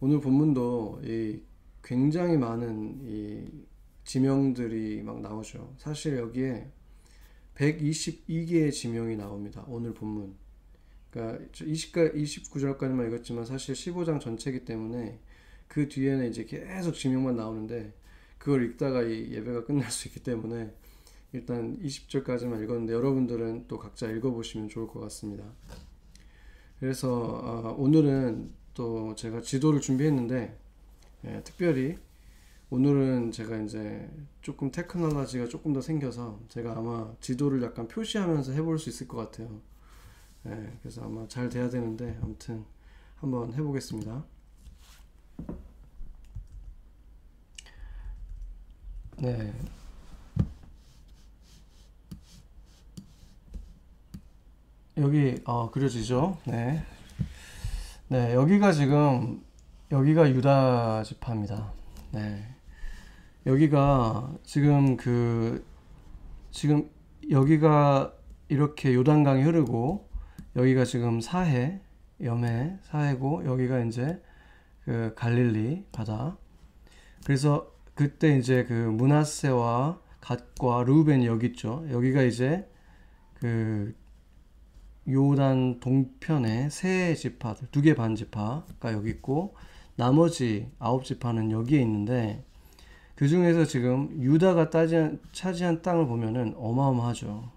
오늘 본문도 이 굉장히 많은 이 지명들이 막 나오죠. 사실 여기에 122개의 지명이 나옵니다. 오늘 본문. 그러니까 20가 29절까지만 읽었지만 사실 15장 전체이기 때문에 그 뒤에는 이제 계속 지명만 나오는데 그걸 읽다가 이 예배가 끝날 수 있기 때문에 일단 20절까지만 읽었는데 여러분들은 또 각자 읽어보시면 좋을 것 같습니다. 그래서 아, 오늘은 또 제가 지도를 준비했는데 예, 특별히 오늘은 제가 이제 조금 테크놀로지가 조금 더 생겨서 제가 아마 지도를 약간 표시하면서 해볼 수 있을 것 같아요. 예, 그래서 아마 잘 돼야 되는데 아무튼 한번 해보겠습니다. 네. 여기 어, 그려지죠? 네. 네, 여기가 지금 여기가 유다 지파입니다. 네. 여기가 지금 그 지금 여기가 이렇게 요단강이 흐르고 여기가 지금 사해 염해 사해고 여기가 이제 그 갈릴리 바다. 그래서 그때 이제 그 문하세와 갓과 루벤이 여기 있죠. 여기가 이제 그 요단 동편의 세 지파들 두 개 반 지파가 여기 있고 나머지 아홉 지파는 여기에 있는데 그 중에서 지금 유다가 따지한, 차지한 땅을 보면은 어마어마하죠.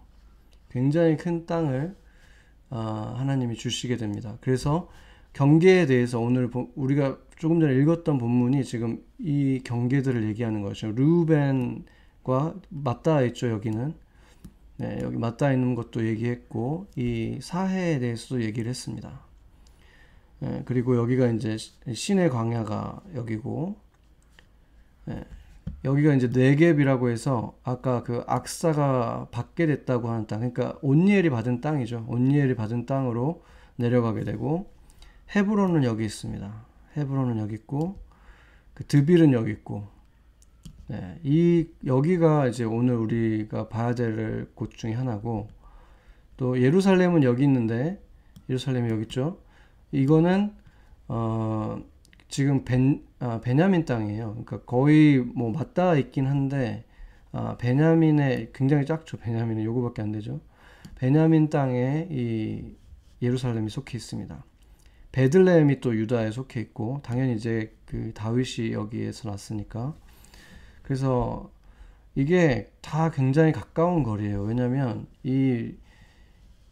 굉장히 큰 땅을 아, 하나님이 주시게 됩니다. 그래서 경계에 대해서 오늘 우리가 조금 전에 읽었던 본문이 지금 이 경계들을 얘기하는 것이죠. 루벤과 맞닿아 있죠, 여기는. 네, 여기 맞닿아 있는 것도 얘기했고, 이 사해에 대해서도 얘기를 했습니다. 네, 그리고 여기가 이제 신의 광야가 여기고, 네, 여기가 이제 네겝이라고 해서 아까 그 악사가 받게 됐다고 하는 땅, 그러니까 온니엘이 받은 땅이죠. 온니엘이 받은 땅으로 내려가게 되고, 헤브론은 여기 있습니다. 헤브론은 여기 있고 그 드빌은 여기 있고 네, 이 여기가 이제 오늘 우리가 봐야 될 곳 중에 하나고 또 예루살렘은 여기 있는데 예루살렘이 여기 있죠. 이거는 어 지금 벤 아, 베냐민 땅이에요. 그러니까 거의 뭐 맞닿아 있긴 한데 아, 베냐민의 굉장히 작죠. 베냐민은 요거밖에 안 되죠. 베냐민 땅에 이 예루살렘이 속해 있습니다. 베들레헴이 또 유다에 속해 있고 당연히 이제 그 다윗이 여기에서 났으니까 그래서 이게 다 굉장히 가까운 거리예요. 왜냐하면 이,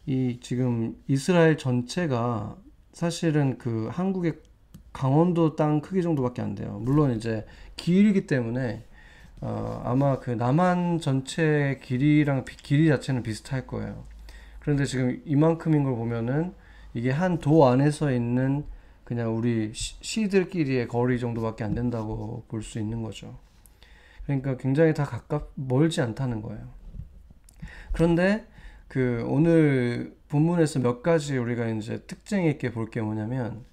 이 지금 이스라엘 전체가 사실은 그 한국의 강원도 땅 크기 정도밖에 안 돼요. 물론 이제 길이기 때문에 어, 아마 그 남한 전체 길이랑 길이 자체는 비슷할 거예요. 그런데 지금 이만큼인 걸 보면은 이게 한 도 안에서 있는 그냥 우리 시들끼리의 거리 정도밖에 안 된다고 볼 수 있는 거죠. 그러니까 굉장히 다 가깝 멀지 않다는 거예요. 그런데 그 오늘 본문에서 몇 가지 우리가 이제 특징 있게 볼 게 뭐냐면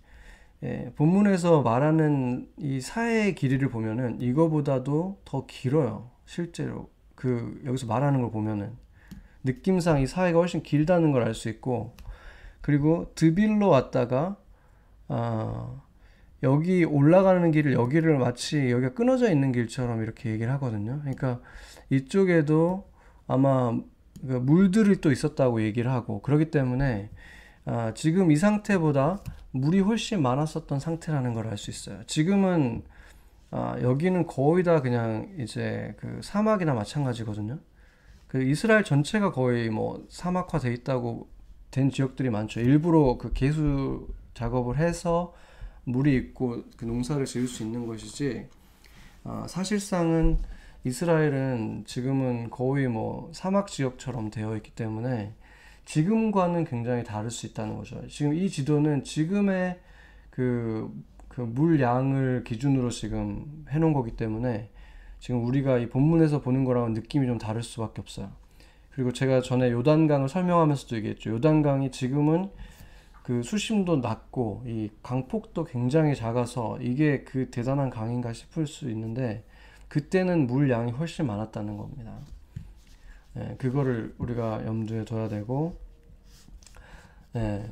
예, 본문에서 말하는 이 사회의 길이를 보면은 이거보다도 더 길어요. 실제로 그 여기서 말하는 걸 보면은 느낌상 이 사회가 훨씬 길다는 걸 알 수 있고 그리고 드빌로 왔다가 아, 여기 올라가는 길을 여기를 마치 여기가 끊어져 있는 길처럼 이렇게 얘기를 하거든요. 그러니까 이쪽에도 아마 그 물들이 또 있었다고 얘기를 하고 그렇기 때문에 아, 지금 이 상태보다 물이 훨씬 많았었던 상태라는 걸 알 수 있어요. 지금은 아, 여기는 거의 다 그냥 이제 그 사막이나 마찬가지거든요. 그 이스라엘 전체가 거의 뭐 사막화돼 있다고 된 지역들이 많죠. 일부러 그 개수 작업을 해서 물이 있고 그 농사를 지을 수 있는 것이지 어, 사실상은 이스라엘은 지금은 거의 뭐 사막 지역처럼 되어 있기 때문에 지금과는 굉장히 다를 수 있다는 거죠. 지금 이 지도는 지금의 그, 그 물량을 기준으로 지금 해놓은 거기 때문에 지금 우리가 이 본문에서 보는 거랑은 느낌이 좀 다를 수밖에 없어요. 그리고 제가 전에 요단강을 설명하면서도 얘기했죠. 요단강이 지금은 그 수심도 낮고 이 강폭도 굉장히 작아서 이게 그 대단한 강인가 싶을 수 있는데 그때는 물량이 훨씬 많았다는 겁니다. 네, 그거를 우리가 염두에 둬야 되고, 네.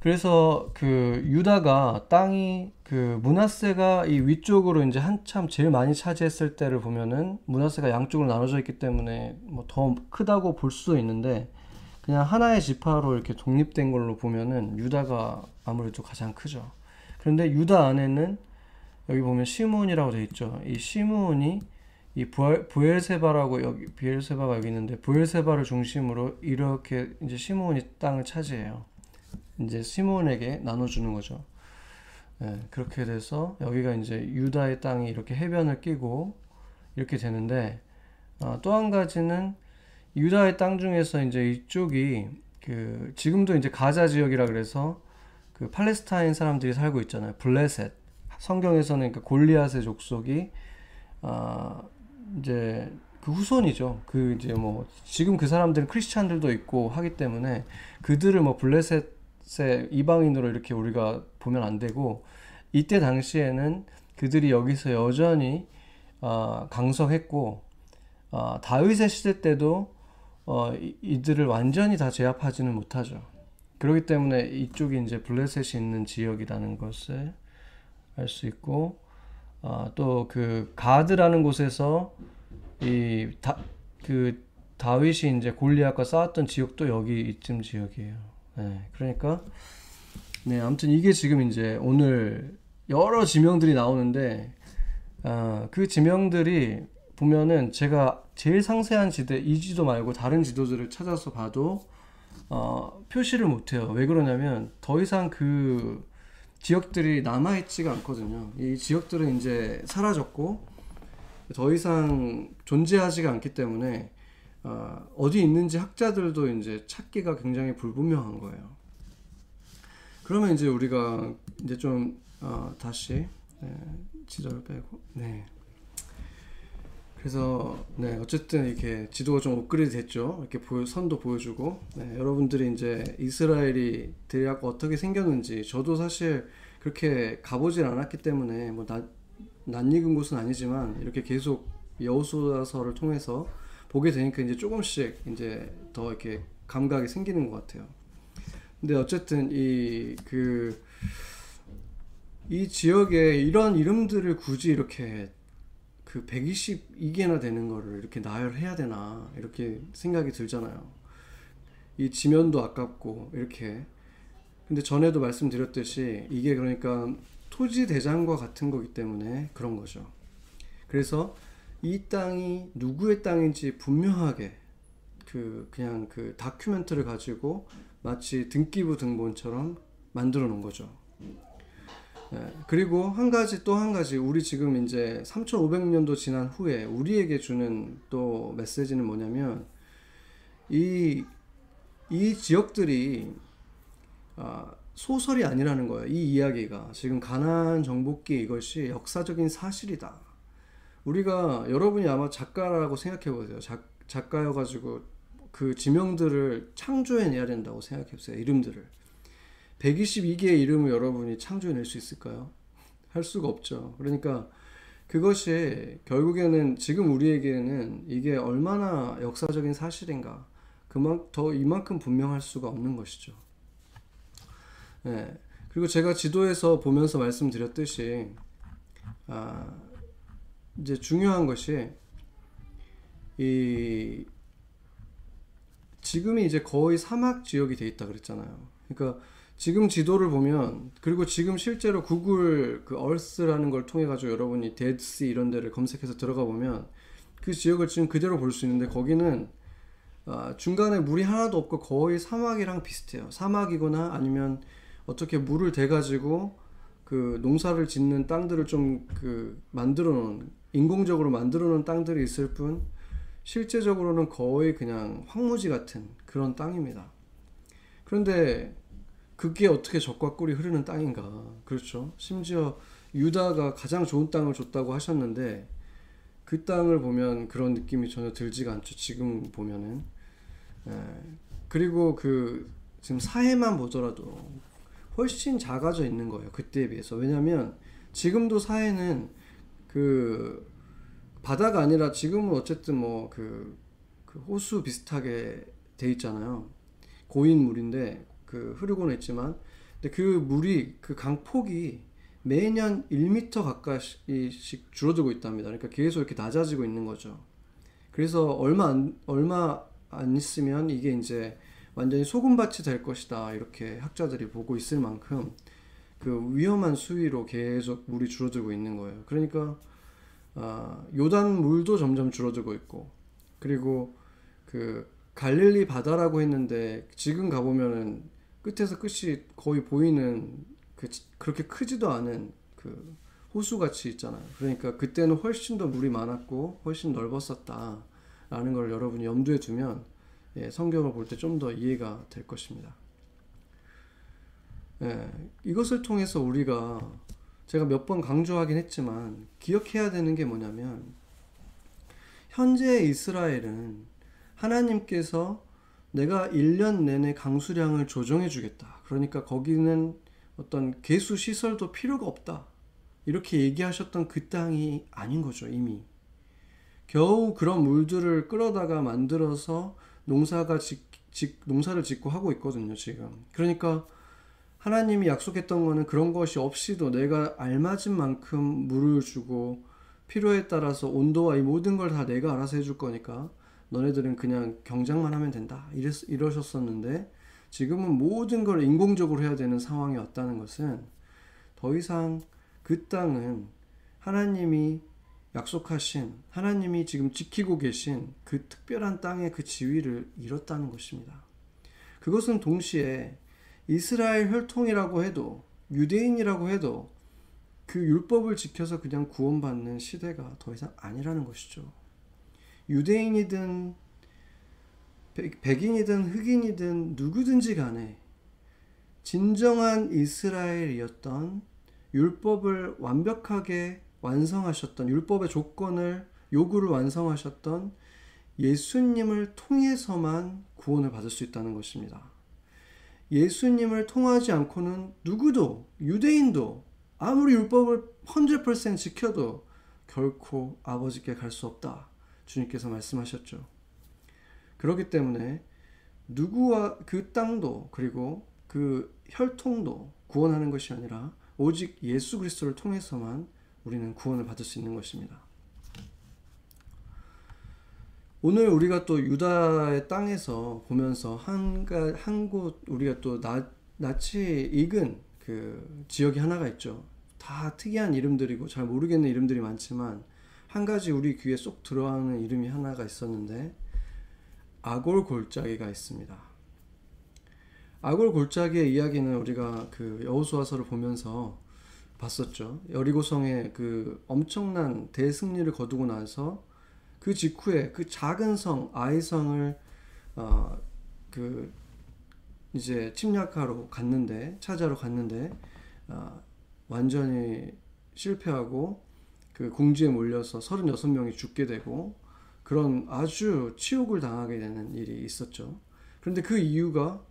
그래서 그 유다가 땅이 그 문하세가 이 위쪽으로 이제 한참 제일 많이 차지했을 때를 보면은 문하세가 양쪽으로 나눠져 있기 때문에 뭐 더 크다고 볼 수도 있는데 그냥 하나의 지파로 이렇게 독립된 걸로 보면은 유다가 아무래도 가장 크죠. 그런데 유다 안에는 여기 보면 시므온이라고 되어 있죠. 이 시므온이 이 부엘세바라고 여기 비엘세바가 여기 있는데 부엘세바를 중심으로 이렇게 이제 시므온이 땅을 차지해요. 이제 시몬에게 나눠주는 거죠. 네, 그렇게 돼서 여기가 이제 유다의 땅이 이렇게 해변을 끼고 이렇게 되는데 어, 또한 가지는 유다의 땅 중에서 이제 이쪽이 그 지금도 이제 가자 지역이라 그래서 그 팔레스타인 사람들이 살고 있잖아요. 블레셋 성경에서는 그 골리앗의 족속이 아 이제 그 후손이죠. 그 이제 뭐 지금 그 사람들은 크리스찬들도 있고 하기 때문에 그들을 뭐 블레셋 이방인으로 이렇게 우리가 보면 안 되고 이때 당시에는 그들이 여기서 여전히 어, 강성했고 어, 다윗의 시대 때도 어, 이들을 완전히 다 제압하지는 못하죠. 그렇기 때문에 이쪽이 이제 블레셋이 있는 지역이라는 것을 알 수 있고 어, 또그 가드라는 곳에서 이다그 다윗이 이제 골리앗과 싸웠던 지역도 여기 이쯤 지역이에요. 네, 그러니까 네 아무튼 이게 지금 이제 오늘 여러 지명들이 나오는데 어, 그 지명들이 보면은 제가 제일 상세한 지대 이 지도 말고 다른 지도들을 찾아서 봐도 어, 표시를 못해요. 왜 그러냐면 더 이상 그 지역들이 남아있지가 않거든요. 이 지역들은 이제 사라졌고 더 이상 존재하지가 않기 때문에 어, 어디 있는지 학자들도 이제 찾기가 굉장히 불분명한 거예요. 그러면 이제 우리가 이제 좀 어, 다시 네, 지도를 빼고 네. 그래서 네 어쨌든 이렇게 지도가 좀 업그레이드 됐죠. 이렇게 보여, 선도 보여주고 네, 여러분들이 이제 이스라엘이 대략 어떻게 생겼는지 저도 사실 그렇게 가보질 않았기 때문에 뭐 나, 낯익은 곳은 아니지만 이렇게 계속 여호수아서를 통해서 보게 되니까 이제 조금씩 이제 더 이렇게 감각이 생기는 것 같아요. 근데 어쨌든 이 그이 그, 지역에 이런 이름들을 굳이 이렇게 그 122개나 되는 거를 이렇게 나열해야 되나 이렇게 생각이 들잖아요. 이 지면도 아깝고 이렇게 근데 전에도 말씀드렸듯이 이게 그러니까 토지 대장과 같은 거기 때문에 그런 거죠. 그래서 이 땅이 누구의 땅인지 분명하게 그 그냥 그 다큐멘터를 가지고 마치 등기부 등본처럼 만들어 놓은 거죠. 네, 그리고 한 가지 또 한 가지 우리 지금 이제 3,500년도 지난 후에 우리에게 주는 또 메시지는 뭐냐면 이 이 지역들이 아, 소설이 아니라는 거예요. 이 이야기가 지금 가나안 정복기 이것이 역사적인 사실이다. 우리가 여러분이 아마 작가라고 생각해 보세요. 작, 작가여 가지고 그 지명들을 창조해내야 된다고 생각해 보세요. 이름들을. 122개의 이름을 여러분이 창조해낼 수 있을까요? 할 수가 없죠. 그러니까 그것이 결국에는 지금 우리에게는 이게 얼마나 역사적인 사실인가. 그만 더 이만큼 분명할 수가 없는 것이죠. 네. 그리고 제가 지도에서 보면서 말씀드렸듯이 아, 이제 중요한 것이 이 지금이 이제 거의 사막 지역이 돼 있다 그랬잖아요. 그러니까 지금 지도를 보면 그리고 지금 실제로 구글 그 얼스라는 걸 통해 가지고 여러분이 데드시 이런 데를 검색해서 들어가 보면 그 지역을 지금 그대로 볼 수 있는데 거기는 아, 중간에 물이 하나도 없고 거의 사막이랑 비슷해요. 사막이거나 아니면 어떻게 물을 대 가지고 그 농사를 짓는 땅들을 좀 그 만들어 놓은 인공적으로 만들어 놓은 땅들이 있을 뿐 실제적으로는 거의 그냥 황무지 같은 그런 땅입니다. 그런데 그게 어떻게 적과 꿀이 흐르는 땅인가? 그렇죠. 심지어 유다가 가장 좋은 땅을 줬다고 하셨는데 그 땅을 보면 그런 느낌이 전혀 들지가 않죠. 지금 보면은. 에, 그리고 그 지금 사해만 보더라도 훨씬 작아져 있는 거예요. 그때에 비해서. 왜냐면 지금도 사해는 그 바다가 아니라 지금은 어쨌든 뭐그 그 호수 비슷하게 돼 있잖아요. 고인 물인데 그 흐르고는 있지만 근데 그 물이 그 강폭이 매년 1m 가까이씩 줄어들고 있답니다. 그러니까 계속 이렇게 낮아지고 있는 거죠. 그래서 얼마 안, 얼마 안 있으면 이게 이제 완전히 소금밭이 될 것이다. 이렇게 학자들이 보고 있을 만큼 그 위험한 수위로 계속 물이 줄어들고 있는 거예요. 그러니까 아, 요단 물도 점점 줄어들고 있고 그리고 그 갈릴리 바다라고 했는데 지금 가보면은 끝에서 끝이 거의 보이는 그 그렇게 크지도 않은 그 호수 같이 있잖아요. 그러니까 그때는 훨씬 더 물이 많았고 훨씬 넓었었다라는 걸 여러분이 염두에 두면 예, 성경을 볼 때 좀 더 이해가 될 것입니다. 예, 이것을 통해서 우리가 제가 몇 번 강조하긴 했지만 기억해야 되는 게 뭐냐면 현재 이스라엘은 하나님께서 내가 1년 내내 강수량을 조정해 주겠다. 그러니까 거기는 어떤 개수 시설도 필요가 없다. 이렇게 얘기하셨던 그 땅이 아닌 거죠, 이미. 겨우 그런 물들을 끌어다가 만들어서 농사가 직, 직, 농사를 짓고 하고 있거든요, 지금. 그러니까 하나님이 약속했던 거는 그런 것이 없이도 내가 알맞은 만큼 물을 주고 필요에 따라서 온도와 이 모든 걸 다 내가 알아서 해줄 거니까 너네들은 그냥 경작만 하면 된다. 이랬, 이러셨었는데 지금은 모든 걸 인공적으로 해야 되는 상황이 왔다는 것은 더 이상 그 땅은 하나님이 약속하신 하나님이 지금 지키고 계신 그 특별한 땅의 그 지위를 잃었다는 것입니다. 그것은 동시에 이스라엘 혈통이라고 해도 유대인이라고 해도 그 율법을 지켜서 그냥 구원받는 시대가 더 이상 아니라는 것이죠. 유대인이든 백 인이든 흑인이든 누구든지 간에 진정한 이스라엘이었던 율법을 완벽하게 완성하셨던 율법의 조건을 요구를 완성하셨던 예수님을 통해서만 구원을 받을 수 있다는 것입니다. 예수님을 통하지 않고는 누구도 유대인도 아무리 율법을 100% 지켜도 결코 아버지께 갈 수 없다. 주님께서 말씀하셨죠. 그렇기 때문에 누구와 그 땅도 그리고 그 혈통도 구원하는 것이 아니라 오직 예수 그리스도를 통해서만 우리는 구원을 받을 수 있는 것입니다. 오늘 우리가 또 유다의 땅에서 보면서 한곳 우리가 또 나, 낯이 익은 그 지역이 하나가 있죠. 다 특이한 이름들이고 잘 모르겠는 이름들이 많지만 한 가지 우리 귀에 쏙 들어가는 이름이 하나가 있었는데 아골 골짜기가 있습니다. 아골 골짜기의 이야기는 우리가 그 여호수아서를 보면서 봤었죠. 여리고성의 그 엄청난 대승리를 거두고 나서 그 직후에 그 작은 성 아이성을 어 그 이제 침략하러 갔는데 찾아러 갔는데 어 완전히 실패하고 그 궁지에 몰려서 36명이 죽게 되고 그런 아주 치욕을 당하게 되는 일이 있었죠. 그런데 그 이유가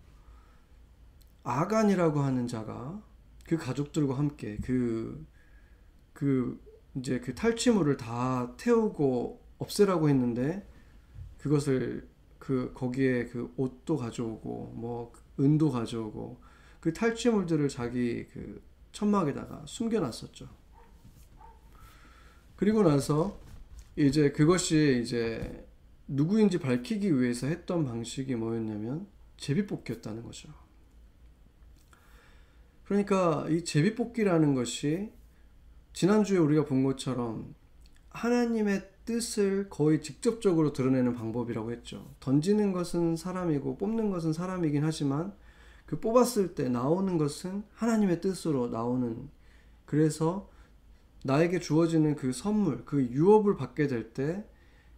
아간이라고 하는 자가 그 가족들과 함께 그, 그, 이제 그 탈취물을 다 태우고 없애라고 했는데 그것을 그, 거기에 그 옷도 가져오고 뭐 은도 가져오고 그 탈취물들을 자기 그 천막에다가 숨겨놨었죠. 그리고 나서 이제 그것이 이제 누구인지 밝히기 위해서 했던 방식이 뭐였냐면 제비뽑기였다는 거죠. 그러니까 이 제비뽑기라는 것이 지난주에 우리가 본 것처럼 하나님의 뜻을 거의 직접적으로 드러내는 방법이라고 했죠. 던지는 것은 사람이고 뽑는 것은 사람이긴 하지만 그 뽑았을 때 나오는 것은 하나님의 뜻으로 나오는 그래서 나에게 주어지는 그 선물, 그 유업을 받게 될 때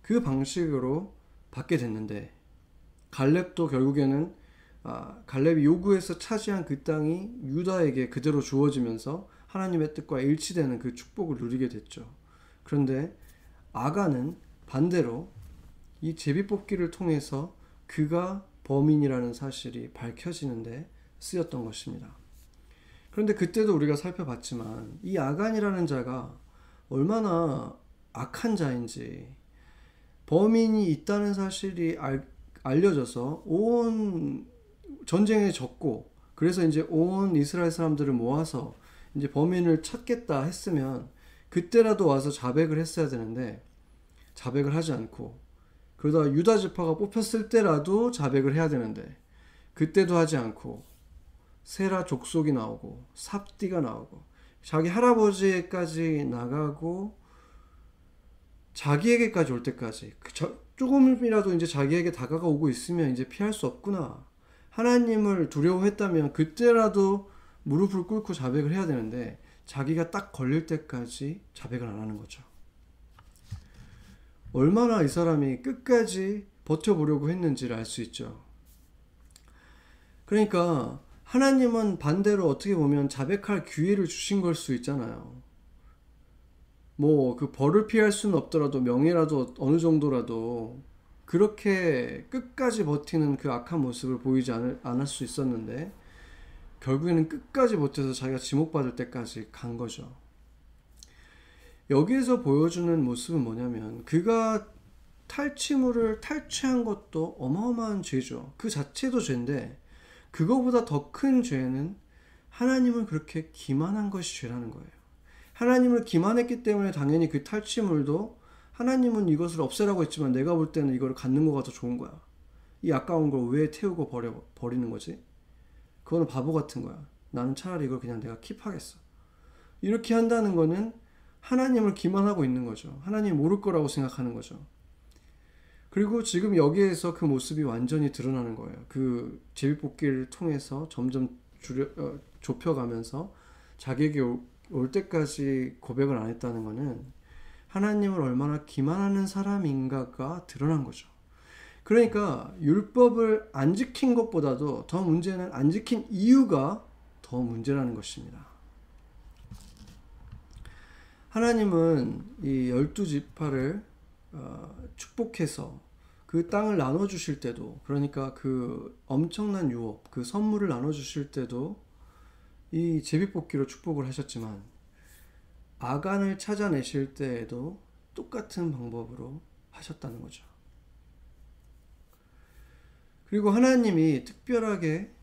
그 방식으로 받게 됐는데 갈렙도 결국에는 아, 갈렙이 요구해서 차지한 그 땅이 유다에게 그대로 주어지면서 하나님의 뜻과 일치되는 그 축복을 누리게 됐죠. 그런데 아가는 반대로 이 제비 뽑기를 통해서 그가 범인이라는 사실이 밝혀지는데 쓰였던 것입니다. 그런데 그때도 우리가 살펴봤지만 이 아간이라는 자가 얼마나 악한 자인지 범인이 있다는 사실이 알, 알려져서 온 전쟁에 졌고 그래서 이제 온 이스라엘 사람들을 모아서 이제 범인을 찾겠다 했으면 그때라도 와서 자백을 했어야 되는데 자백을 하지 않고 그러다 유다 지파가 뽑혔을 때라도 자백을 해야 되는데 그때도 하지 않고 세라 족속이 나오고 삽디가 나오고 자기 할아버지까지 나가고 자기에게까지 올 때까지 그 조금이라도 이제 자기에게 다가가 오고 있으면 이제 피할 수 없구나. 하나님을 두려워했다면 그때라도 무릎을 꿇고 자백을 해야 되는데 자기가 딱 걸릴 때까지 자백을 안 하는 거죠. 얼마나 이 사람이 끝까지 버텨보려고 했는지를 알 수 있죠. 그러니까 하나님은 반대로 어떻게 보면 자백할 기회를 주신 걸 수 있잖아요. 뭐 그 벌을 피할 수는 없더라도 명예라도 어느 정도라도 그렇게 끝까지 버티는 그 악한 모습을 보이지 않을, 않을 수 있었는데 결국에는 끝까지 버텨서 자기가 지목받을 때까지 간 거죠. 여기에서 보여주는 모습은 뭐냐면 그가 탈취물을 탈취한 것도 어마어마한 죄죠. 그 자체도 죄인데 그거보다 더 큰 죄는 하나님을 그렇게 기만한 것이 죄라는 거예요. 하나님을 기만했기 때문에 당연히 그 탈취물도 하나님은 이것을 없애라고 했지만 내가 볼 때는 이걸 갖는 거가 더 좋은 거야. 이 아까운 걸 왜 태우고 버려, 버리는 거지? 그거는 바보 같은 거야. 나는 차라리 이걸 그냥 내가 킵하겠어. 이렇게 한다는 거는 하나님을 기만하고 있는 거죠. 하나님 모를 거라고 생각하는 거죠. 그리고 지금 여기에서 그 모습이 완전히 드러나는 거예요. 그 제비뽑기를 통해서 점점 줄여, 어, 좁혀가면서 자기에게 올, 올 때까지 고백을 안 했다는 거는 하나님을 얼마나 기만하는 사람인가가 드러난 거죠. 그러니까 율법을 안 지킨 것보다도 더 문제는 안 지킨 이유가 더 문제라는 것입니다. 하나님은 이 열두 지파를 어, 축복해서 그 땅을 나눠 주실 때도 그러니까 그 엄청난 유업, 그 선물을 나눠 주실 때도 이 제비뽑기로 축복을 하셨지만 아간을 찾아내실 때에도 똑같은 방법으로 하셨다는 거죠. 그리고 하나님이 특별하게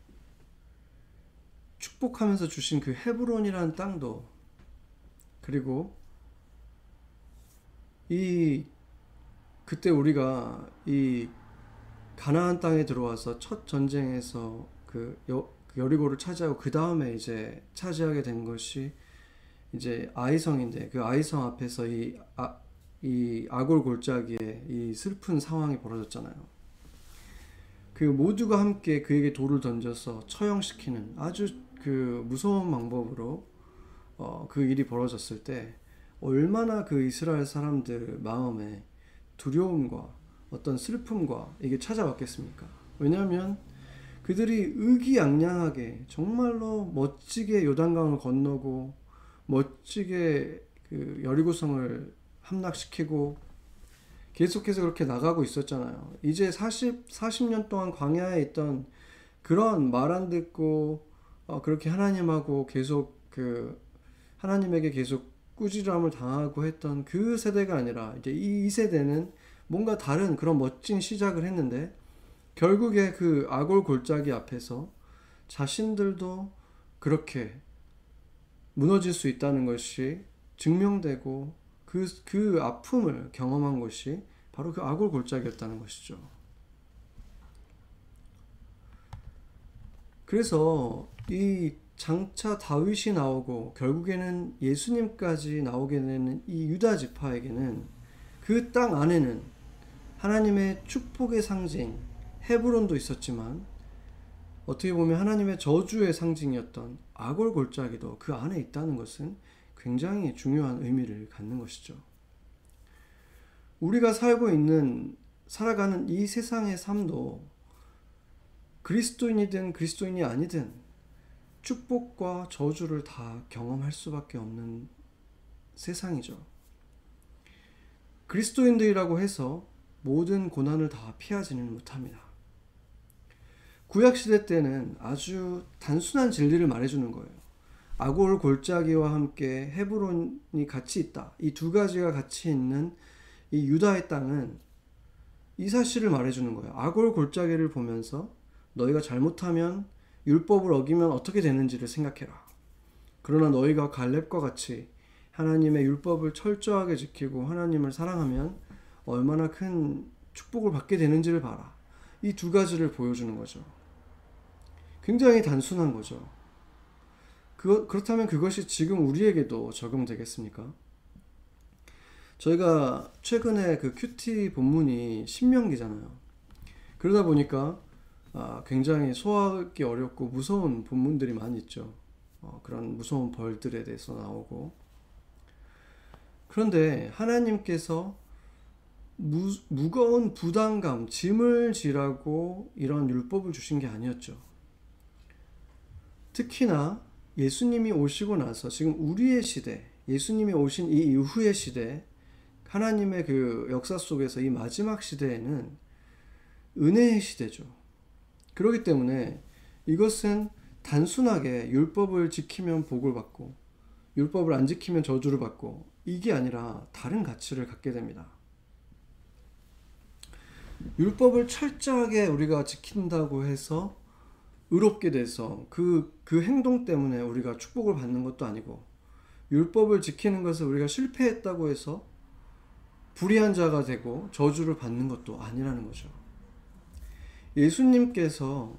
축복하면서 주신 그 헤브론이라는 땅도 그리고 이 그때 우리가 이 가나안 땅에 들어와서 첫 전쟁에서 그 여, 여리고를 차지하고 그 다음에 이제 차지하게 된 것이 이제 아이성인데 그 아이성 앞에서 이, 아, 이 아골 골짜기에 이 슬픈 상황이 벌어졌잖아요. 그 모두가 함께 그에게 돌을 던져서 처형시키는 아주 그 무서운 방법으로 어, 그 일이 벌어졌을 때 얼마나 그 이스라엘 사람들 마음에 두려움과 어떤 슬픔과 이게 찾아왔겠습니까? 왜냐하면 그들이 의기양양하게 정말로 멋지게 요단강을 건너고 멋지게 그 여리고성을 함락시키고 계속해서 그렇게 나가고 있었잖아요. 이제 40, 40년 동안 광야에 있던 그런 말 안 듣고 어, 그렇게 하나님하고 계속 그 하나님에게 계속 꾸지람을 당하고 했던 그 세대가 아니라 이제 이, 이 세대는 뭔가 다른 그런 멋진 시작을 했는데 결국에 그 아골 골짜기 앞에서 자신들도 그렇게 무너질 수 있다는 것이 증명되고 그, 그 아픔을 경험한 것이 바로 그 아골 골짜기였다는 것이죠. 그래서 이 장차 다윗이 나오고 결국에는 예수님까지 나오게 되는 이 유다 지파에게는 그 땅 안에는 하나님의 축복의 상징 헤브론도 있었지만 어떻게 보면 하나님의 저주의 상징이었던 아골 골짜기도 그 안에 있다는 것은 굉장히 중요한 의미를 갖는 것이죠. 우리가 살고 있는 살아가는 이 세상의 삶도 그리스도인이든 그리스도인이 아니든 축복과 저주를 다 경험할 수밖에 없는 세상이죠. 그리스도인들이라고 해서 모든 고난을 다 피하지는 못합니다. 구약시대 때는 아주 단순한 진리를 말해주는 거예요. 아골 골짜기와 함께 헤브론이 같이 있다. 이 두 가지가 같이 있는 이 유다의 땅은 이 사실을 말해주는 거예요. 아골 골짜기를 보면서 너희가 잘못하면 율법을 어기면 어떻게 되는지를 생각해라. 그러나 너희가 갈렙과 같이 하나님의 율법을 철저하게 지키고 하나님을 사랑하면 얼마나 큰 축복을 받게 되는지를 봐라. 이 두 가지를 보여주는 거죠. 굉장히 단순한 거죠. 그, 그렇다면 그것이 지금 우리에게도 적용되겠습니까? 저희가 최근에 그 큐티 본문이 신명기잖아요. 그러다 보니까 아, 굉장히 소화하기 어렵고 무서운 본문들이 많이 있죠. 어, 그런 무서운 벌들에 대해서 나오고. 그런데 하나님께서 무, 무거운 부담감, 짐을 지라고 이런 율법을 주신 게 아니었죠. 특히나 예수님이 오시고 나서 지금 우리의 시대, 예수님이 오신 이 이후의 시대, 하나님의 그 역사 속에서 이 마지막 시대에는 은혜의 시대죠. 그렇기 때문에 이것은 단순하게 율법을 지키면 복을 받고 율법을 안 지키면 저주를 받고 이게 아니라 다른 가치를 갖게 됩니다. 율법을 철저하게 우리가 지킨다고 해서 의롭게 돼서 그, 그 행동 때문에 우리가 축복을 받는 것도 아니고 율법을 지키는 것을 우리가 실패했다고 해서 불의한 자가 되고 저주를 받는 것도 아니라는 거죠. 예수님께서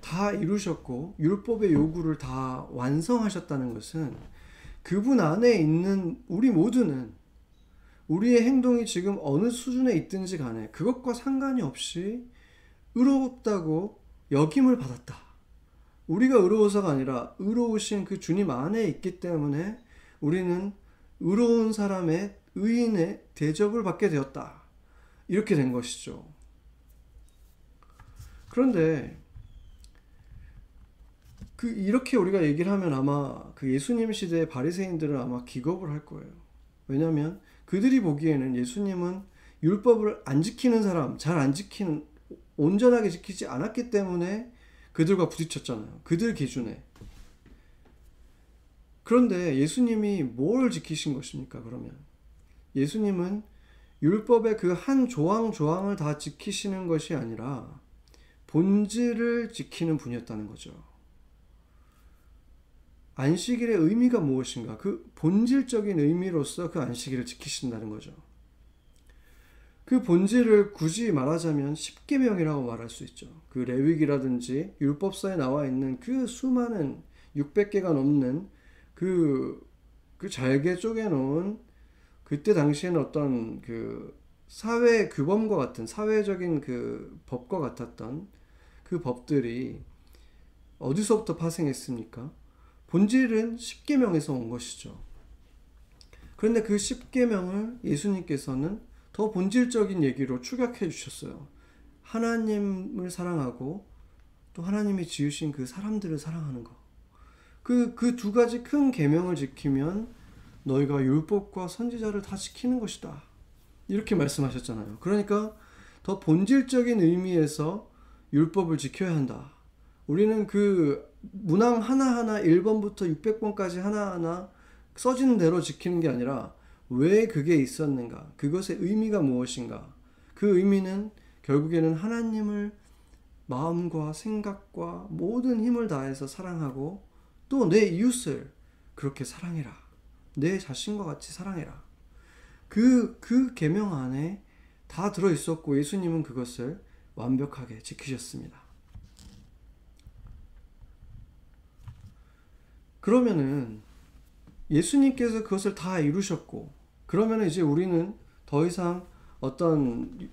다 이루셨고 율법의 요구를 다 완성하셨다는 것은 그분 안에 있는 우리 모두는 우리의 행동이 지금 어느 수준에 있든지 간에 그것과 상관이 없이 의롭다고 여김을 받았다. 우리가 의로워서가 아니라 의로우신 그 주님 안에 있기 때문에 우리는 의로운 사람의 의인의 대접을 받게 되었다. 이렇게 된 것이죠. 그런데 그 이렇게 우리가 얘기를 하면 아마 그 예수님 시대의 바리새인들은 아마 기겁을 할 거예요. 왜냐하면 그들이 보기에는 예수님은 율법을 안 지키는 사람, 잘 안 지키는 온전하게 지키지 않았기 때문에 그들과 부딪혔잖아요. 그들 기준에. 그런데 예수님이 뭘 지키신 것입니까? 그러면 예수님은 율법의 그 한 조항 조항을 다 지키시는 것이 아니라 본질을 지키는 분이었다는 거죠. 안식일의 의미가 무엇인가? 그 본질적인 의미로서 그 안식일을 지키신다는 거죠. 그 본질을 굳이 말하자면 십계명이라고 말할 수 있죠. 그 레위기라든지 율법서에 나와 있는 그 수많은 600개가 넘는 그, 그 잘게 쪼개놓은 그때 당시에는 어떤 그 사회 규범과 같은 사회적인 그 법과 같았던 그 법들이 어디서부터 파생했습니까? 본질은 10계명에서 온 것이죠. 그런데 그 10계명을 예수님께서는 더 본질적인 얘기로 축약해 주셨어요. 하나님을 사랑하고 또 하나님이 지으신 그 사람들을 사랑하는 것. 그, 그 두 가지 큰 계명을 지키면 너희가 율법과 선지자를 다 지키는 것이다. 이렇게 말씀하셨잖아요. 그러니까 더 본질적인 의미에서 율법을 지켜야 한다. 우리는 그 문항 하나하나 1번부터 600번까지 하나하나 써지는 대로 지키는 게 아니라 왜 그게 있었는가? 그것의 의미가 무엇인가? 그 의미는 결국에는 하나님을 마음과 생각과 모든 힘을 다해서 사랑하고 또 내 이웃을 그렇게 사랑해라. 내 자신과 같이 사랑해라. 그, 그 계명 안에 다 들어 있었고 예수님은 그것을 완벽하게 지키셨습니다. 그러면은 예수님께서 그것을 다 이루셨고 그러면 이제 우리는 더 이상 어떤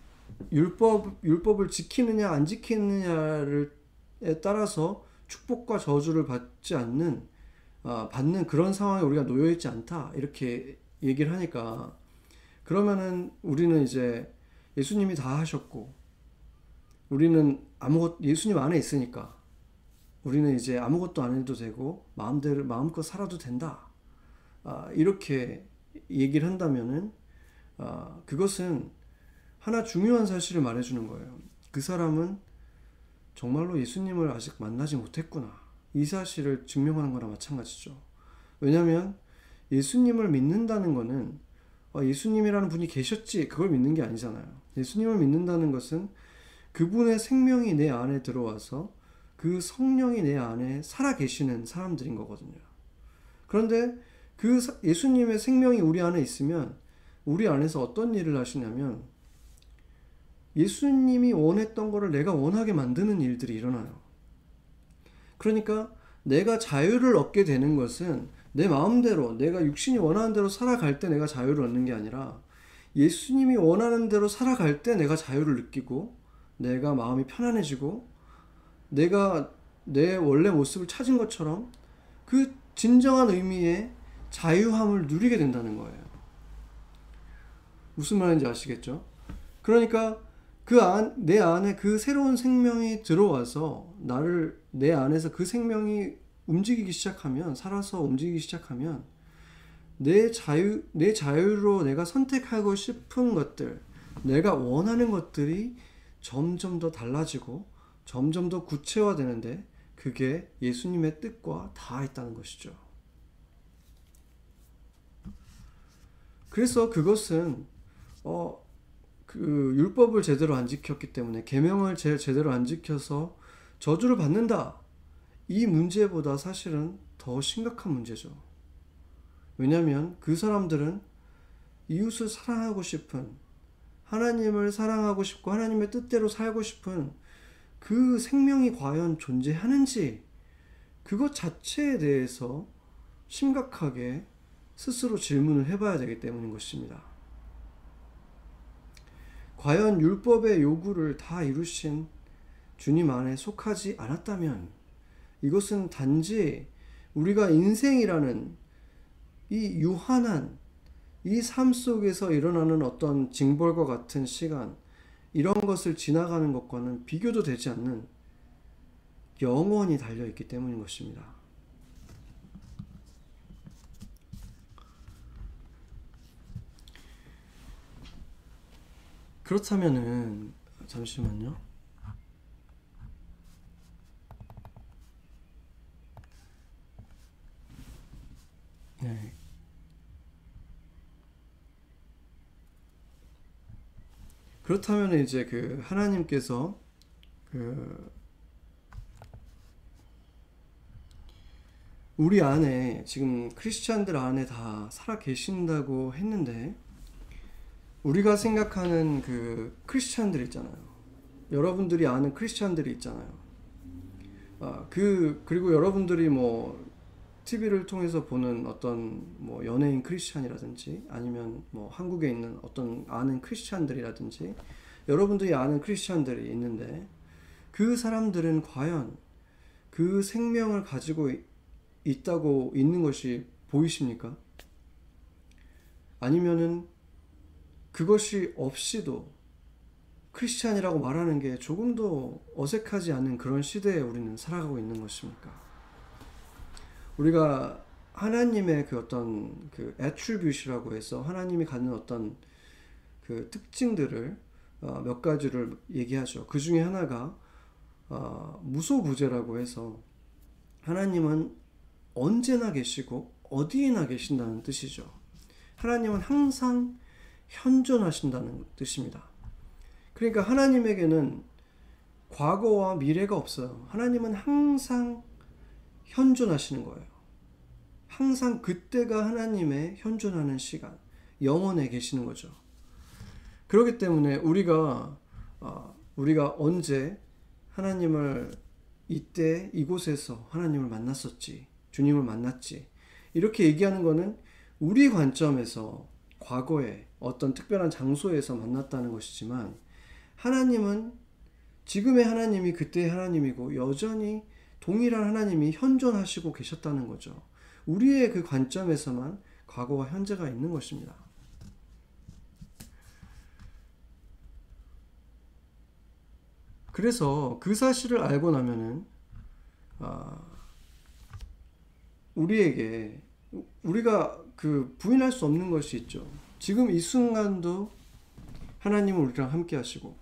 율법 율법을 지키느냐 안 지키느냐를 따라서 축복과 저주를 받지 않는 어, 받는 그런 상황에 우리가 놓여 있지 않다 이렇게 얘기를 하니까 그러면은 우리는 이제 예수님이 다 하셨고 우리는 아무것 예수님 안에 있으니까 우리는 이제 아무것도 안 해도 되고 마음대로 마음껏 살아도 된다. 아, 이렇게 얘기를 한다면은 아, 그것은 하나 중요한 사실을 말해주는 거예요. 그 사람은 정말로 예수님을 아직 만나지 못했구나. 이 사실을 증명하는 거나 마찬가지죠. 왜냐하면 예수님을 믿는다는 것은 아, 예수님이라는 분이 계셨지 그걸 믿는 게 아니잖아요. 예수님을 믿는다는 것은 그분의 생명이 내 안에 들어와서 그 성령이 내 안에 살아 계시는 사람들인 거거든요. 그런데 그 예수님의 생명이 우리 안에 있으면 우리 안에서 어떤 일을 하시냐면 예수님이 원했던 거를 내가 원하게 만드는 일들이 일어나요. 그러니까 내가 자유를 얻게 되는 것은 내 마음대로 내가 육신이 원하는 대로 살아갈 때 내가 자유를 얻는 게 아니라 예수님이 원하는 대로 살아갈 때 내가 자유를 느끼고 내가 마음이 편안해지고 내가 내 원래 모습을 찾은 것처럼 그 진정한 의미의 자유함을 누리게 된다는 거예요. 무슨 말인지 아시겠죠? 그러니까 그 안, 내 안에 그 새로운 생명이 들어와서 나를 내 안에서 그 생명이 움직이기 시작하면 살아서 움직이기 시작하면 내 자유 내 자유로 내가 선택하고 싶은 것들 내가 원하는 것들이 점점 더 달라지고 점점 더 구체화되는데 그게 예수님의 뜻과 다 있다는 것이죠. 그래서 그것은 어, 그 율법을 제대로 안 지켰기 때문에 계명을 제, 제대로 안 지켜서 저주를 받는다. 이 문제보다 사실은 더 심각한 문제죠. 왜냐하면 그 사람들은 이웃을 사랑하고 싶은 하나님을 사랑하고 싶고 하나님의 뜻대로 살고 싶은 그 생명이 과연 존재하는지 그것 자체에 대해서 심각하게 스스로 질문을 해봐야 되기 때문인 것입니다. 과연 율법의 요구를 다 이루신 주님 안에 속하지 않았다면 이것은 단지 우리가 인생이라는 이 유한한 이 삶 속에서 일어나는 어떤 징벌과 같은 시간, 이런 것을 지나가는 것과는 비교도 되지 않는 영원히 달려있기 때문인 것입니다. 그렇다면은 잠시만요. 네. 그렇다면 이제 그 하나님께서 그 우리 안에 지금 크리스찬들 안에 다 살아 계신다고 했는데 우리가 생각하는 그 크리스찬들 있잖아요. 여러분들이 아는 크리스찬들이 있잖아요. 아, 그 그리고 여러분들이 뭐 TV를 통해서 보는 어떤 뭐 연예인 크리스찬이라든지 아니면 뭐 한국에 있는 어떤 아는 크리스찬들이라든지 여러분들이 아는 크리스찬들이 있는데 그 사람들은 과연 그 생명을 가지고 있다고 있는 것이 보이십니까? 아니면은 그것이 없이도 크리스찬이라고 말하는 게 조금도 어색하지 않은 그런 시대에 우리는 살아가고 있는 것입니까? 우리가 하나님의 그 어떤 그 애트리뷰시라고 해서 하나님이 갖는 어떤 그 특징들을 어, 몇 가지를 얘기하죠. 그 중에 하나가 어, 무소부재라고 해서 하나님은 언제나 계시고 어디에나 계신다는 뜻이죠. 하나님은 항상 현존하신다는 뜻입니다. 그러니까 하나님에게는 과거와 미래가 없어요. 하나님은 항상 현존하시는 거예요. 항상 그때가 하나님의 현존하는 시간, 영원에 계시는 거죠. 그렇기 때문에 우리가 어, 우리가 언제 하나님을 이때 이곳에서 하나님을 만났었지, 주님을 만났지 이렇게 얘기하는 것은 우리 관점에서 과거에 어떤 특별한 장소에서 만났다는 것이지만 하나님은 지금의 하나님이 그때의 하나님이고 여전히 동일한 하나님이 현존하시고 계셨다는 거죠. 우리의 그 관점에서만 과거와 현재가 있는 것입니다. 그래서 그 사실을 알고 나면은 아, 우리에게 우리가 그 부인할 수 없는 것이 있죠. 지금 이 순간도 하나님은 우리랑 함께 하시고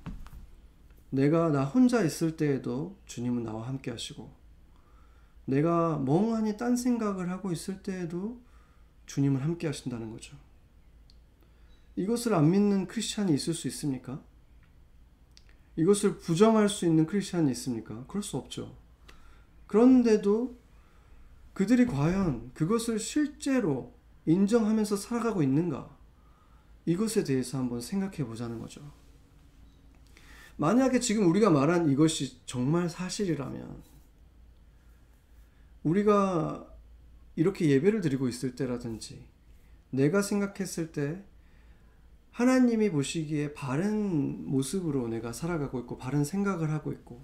내가 나 혼자 있을 때에도 주님은 나와 함께 하시고 내가 멍하니 딴 생각을 하고 있을 때에도 주님은 함께 하신다는 거죠. 이것을 안 믿는 크리스찬이 있을 수 있습니까? 이것을 부정할 수 있는 크리스찬이 있습니까? 그럴 수 없죠. 그런데도 그들이 과연 그것을 실제로 인정하면서 살아가고 있는가? 이것에 대해서 한번 생각해 보자는 거죠. 만약에 지금 우리가 말한 이것이 정말 사실이라면 우리가 이렇게 예배를 드리고 있을 때라든지 내가 생각했을 때 하나님이 보시기에 바른 모습으로 내가 살아가고 있고 바른 생각을 하고 있고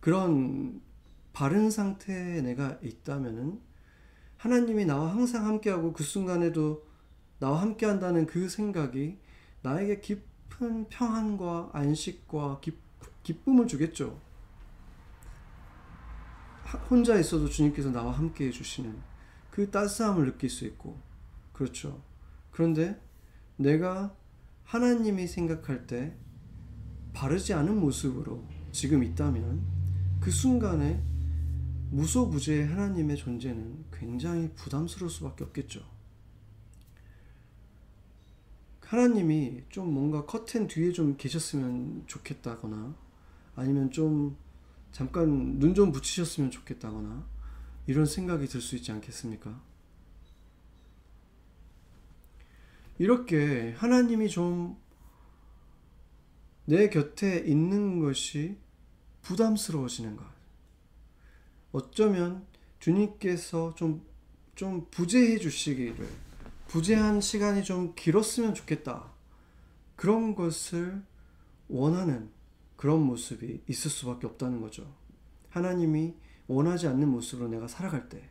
그런 바른 상태에 내가 있다면은 하나님이 나와 항상 함께하고 그 순간에도 나와 함께한다는 그 생각이 나에게 깊은 평안과 안식과 기, 기쁨을 주겠죠. 혼자 있어도 주님께서 나와 함께 해주시는 그 따스함을 느낄 수 있고, 그렇죠. 그런데 내가 하나님이 생각할 때 바르지 않은 모습으로 지금 있다면 그 순간에 무소부재의 하나님의 존재는 굉장히 부담스러울 수밖에 없겠죠. 하나님이 좀 뭔가 커튼 뒤에 좀 계셨으면 좋겠다거나 아니면 좀 잠깐 눈 좀 붙이셨으면 좋겠다거나 이런 생각이 들 수 있지 않겠습니까? 이렇게 하나님이 좀 내 곁에 있는 것이 부담스러워지는 것. 어쩌면 주님께서 좀, 좀 부재해 주시기를, 부재한 시간이 좀 길었으면 좋겠다. 그런 것을 원하는 그런 모습이 있을 수밖에 없다는 거죠. 하나님이 원하지 않는 모습으로 내가 살아갈 때,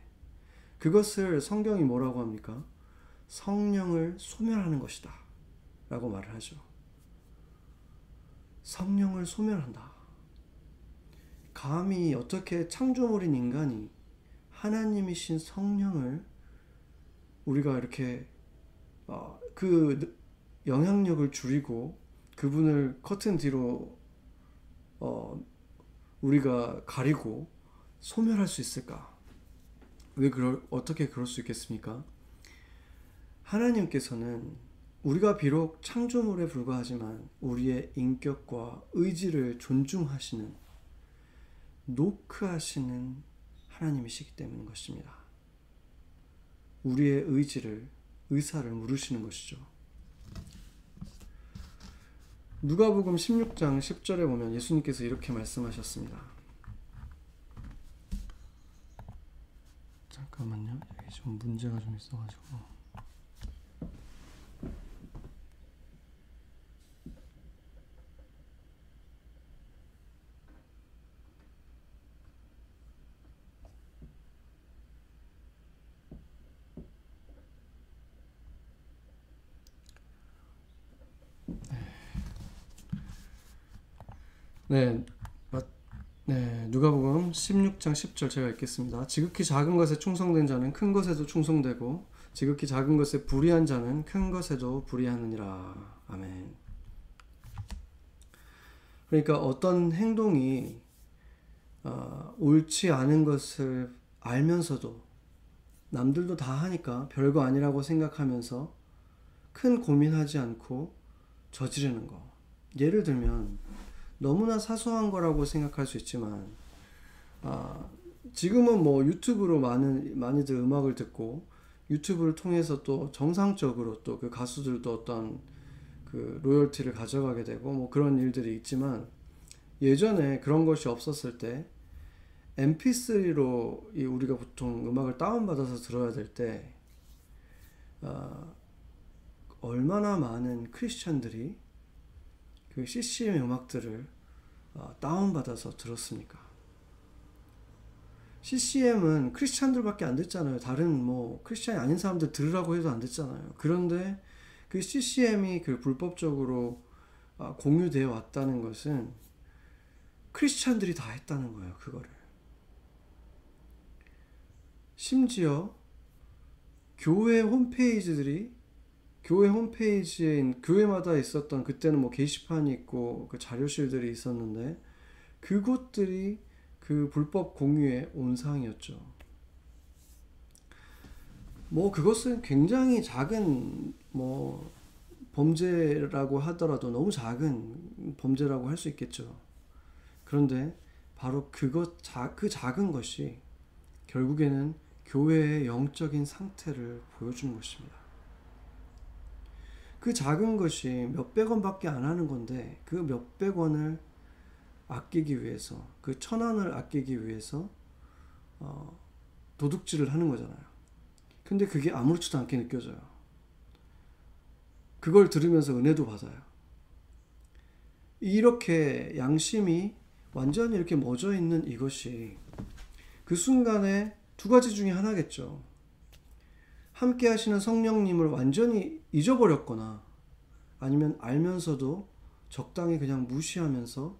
그것을 성경이 뭐라고 합니까? 성령을 소멸하는 것이다. 라고 말을 하죠. 성령을 소멸한다. 감히 어떻게 창조물인 인간이 하나님이신 성령을 우리가 이렇게 어, 그 영향력을 줄이고 그분을 커튼 뒤로 어, 우리가 가리고 소멸할 수 있을까? 왜 그럴 어떻게 그럴 수 있겠습니까? 하나님께서는 우리가 비록 창조물에 불과하지만 우리의 인격과 의지를 존중하시는 노크하시는 하나님이시기 때문인 것입니다. 우리의 의지를 의사를 물으시는 것이죠. 누가복음 16장 10절에 보면 예수님께서 이렇게 말씀하셨습니다. 잠깐만요. 여기 좀 문제가 좀 있어가지고. 네, 네, 누가복음 16장 10절 제가 읽겠습니다. 지극히 작은 것에 충성된 자는 큰 것에도 충성되고 지극히 작은 것에 불의한 자는 큰 것에도 불의하느니라. 아멘. 그러니까 어떤 행동이 어, 옳지 않은 것을 알면서도 남들도 다 하니까 별거 아니라고 생각하면서 큰 고민하지 않고 저지르는 거. 예를 들면 너무나 사소한 거라고 생각할 수 있지만 아, 지금은 뭐 유튜브로 많은 많이들 음악을 듣고 유튜브를 통해서 또 정상적으로 또 그 가수들도 어떤 그 로열티를 가져가게 되고 뭐 그런 일들이 있지만 예전에 그런 것이 없었을 때 MP3로 이 우리가 보통 음악을 다운받아서 들어야 될때 아, 얼마나 많은 크리스천들이 그 CCM 음악들을 어, 다운받아서 들었습니까? CCM은 크리스찬들밖에 안 됐잖아요. 다른 뭐 크리스찬이 아닌 사람들 들으라고 해도 안 됐잖아요. 그런데 그 CCM이 그 불법적으로 어, 공유되어 왔다는 것은 크리스찬들이 다 했다는 거예요. 그거를. 심지어 교회 홈페이지들이 교회 홈페이지에 교회마다 있었던 그때는 뭐 게시판이 있고 그 자료실들이 있었는데 그곳들이 그 불법 공유의 온상이었죠. 뭐 그것은 굉장히 작은 뭐 범죄라고 하더라도 너무 작은 범죄라고 할 수 있겠죠. 그런데 바로 그것 그 작은 것이 결국에는 교회의 영적인 상태를 보여주는 것입니다. 그 작은 것이 몇백 원밖에 안 하는 건데 그 몇백 원을 아끼기 위해서 그 천 원을 아끼기 위해서 어, 도둑질을 하는 거잖아요. 근데 그게 아무렇지도 않게 느껴져요. 그걸 들으면서 은혜도 받아요. 이렇게 양심이 완전히 이렇게 멎어 있는 이것이 그 순간에 두 가지 중에 하나겠죠. 함께 하시는 성령님을 완전히 잊어버렸거나 아니면 알면서도 적당히 그냥 무시하면서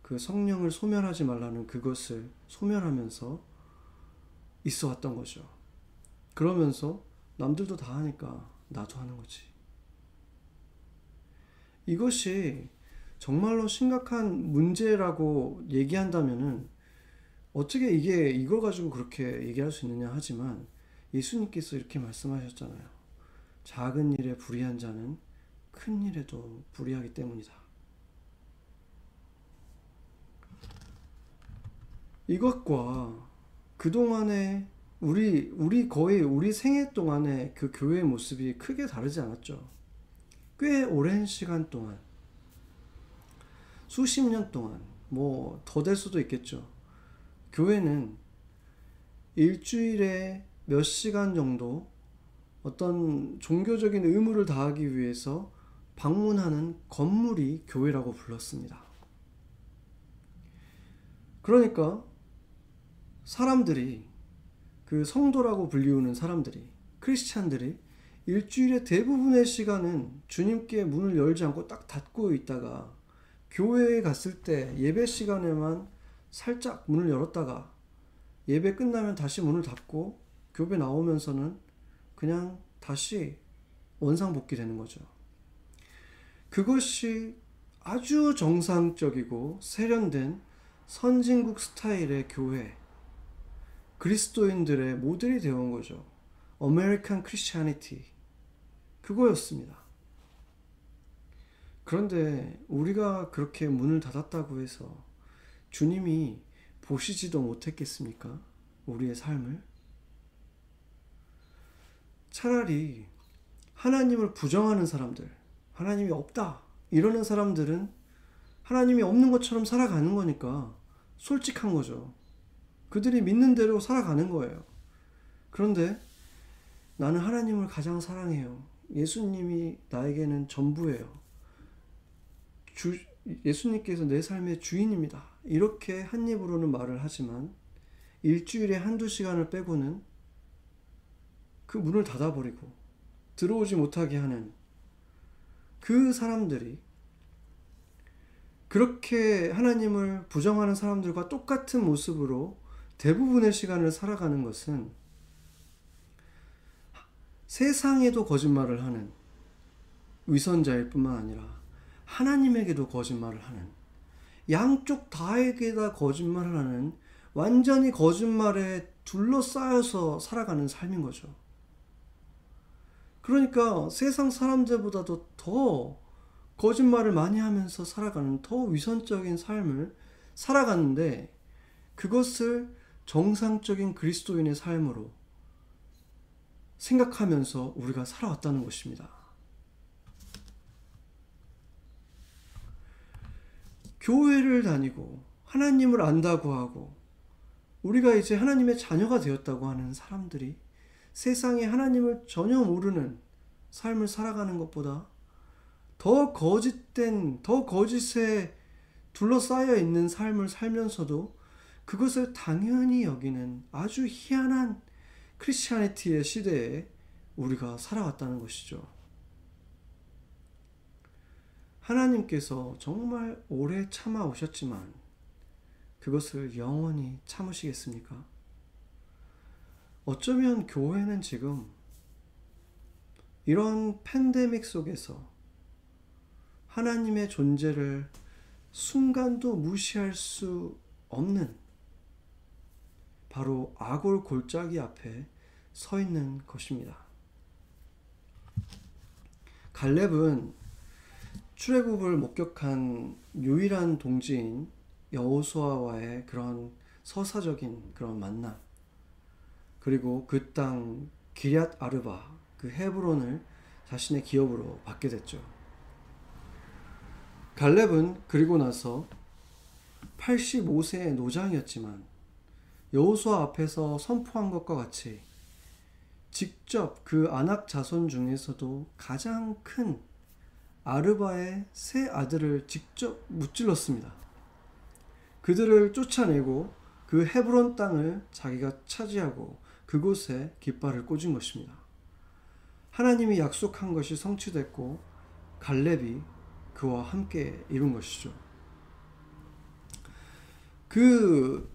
그 성령을 소멸하지 말라는 그것을 소멸하면서 있어 왔던 거죠. 그러면서 남들도 다 하니까 나도 하는 거지. 이것이 정말로 심각한 문제라고 얘기한다면은 어떻게 이게 이걸 가지고 그렇게 얘기할 수 있느냐 하지만 예수님께서 이렇게 말씀하셨잖아요. 작은 일에 불의한 자는 큰 일에도 불의하기 때문이다. 이것과 그동안에 우리 우리 거의 우리 생애 동안에 그 교회의 모습이 크게 다르지 않았죠. 꽤 오랜 시간 동안 수십 년 동안 뭐 더 될 수도 있겠죠. 교회는 일주일에 몇 시간 정도 어떤 종교적인 의무를 다하기 위해서 방문하는 건물이 교회라고 불렀습니다. 그러니까 사람들이 그 성도라고 불리우는 사람들이 크리스찬들이 일주일의 대부분의 시간은 주님께 문을 열지 않고 딱 닫고 있다가 교회에 갔을 때 예배 시간에만 살짝 문을 열었다가 예배 끝나면 다시 문을 닫고 교배 나오면서는 그냥 다시 원상복귀 되는 거죠. 그것이 아주 정상적이고 세련된 선진국 스타일의 교회, 그리스도인들의 모델이 되어 온 거죠. American Christianity. 그거였습니다. 그런데 우리가 그렇게 문을 닫았다고 해서 주님이 보시지도 못했겠습니까? 우리의 삶을? 차라리 하나님을 부정하는 사람들, 하나님이 없다, 이러는 사람들은 하나님이 없는 것처럼 살아가는 거니까 솔직한 거죠. 그들이 믿는 대로 살아가는 거예요. 그런데 나는 하나님을 가장 사랑해요. 예수님이 나에게는 전부예요. 주, 예수님께서 내 삶의 주인입니다. 이렇게 한 입으로는 말을 하지만 일주일에 한두 시간을 빼고는 그 문을 닫아버리고 들어오지 못하게 하는 그 사람들이 그렇게 하나님을 부정하는 사람들과 똑같은 모습으로 대부분의 시간을 살아가는 것은 세상에도 거짓말을 하는 위선자일 뿐만 아니라 하나님에게도 거짓말을 하는 양쪽 다에게 다 거짓말을 하는 완전히 거짓말에 둘러싸여서 살아가는 삶인 거죠. 그러니까 세상 사람들보다도 더 거짓말을 많이 하면서 살아가는 더 위선적인 삶을 살아가는데 그것을 정상적인 그리스도인의 삶으로 생각하면서 우리가 살아왔다는 것입니다. 교회를 다니고 하나님을 안다고 하고 우리가 이제 하나님의 자녀가 되었다고 하는 사람들이 세상에 하나님을 전혀 모르는 삶을 살아가는 것보다 더 거짓된, 더 거짓에 둘러싸여 있는 삶을 살면서도 그것을 당연히 여기는 아주 희한한 크리스찬니티의 시대에 우리가 살아왔다는 것이죠. 하나님께서 정말 오래 참아 오셨지만 그것을 영원히 참으시겠습니까? 어쩌면 교회는 지금 이런 팬데믹 속에서 하나님의 존재를 순간도 무시할 수 없는 바로 아골 골짜기 앞에 서 있는 것입니다. 갈렙은 출애굽을 목격한 유일한 동지인 여호수아와의 그런 서사적인 그런 만남 그리고 그 땅 기럇 아르바 그 헤브론을 자신의 기업으로 받게 됐죠. 갈렙은 그리고 나서 85세의 노장이었지만 여호수아 앞에서 선포한 것과 같이 직접 그 아낙 자손 중에서도 가장 큰 아르바의 세 아들을 직접 무찔렀습니다. 그들을 쫓아내고 그 헤브론 땅을 자기가 차지하고 그곳에 깃발을 꽂은 것입니다. 하나님이 약속한 것이 성취됐고 갈렙이 그와 함께 이룬 것이죠. 그,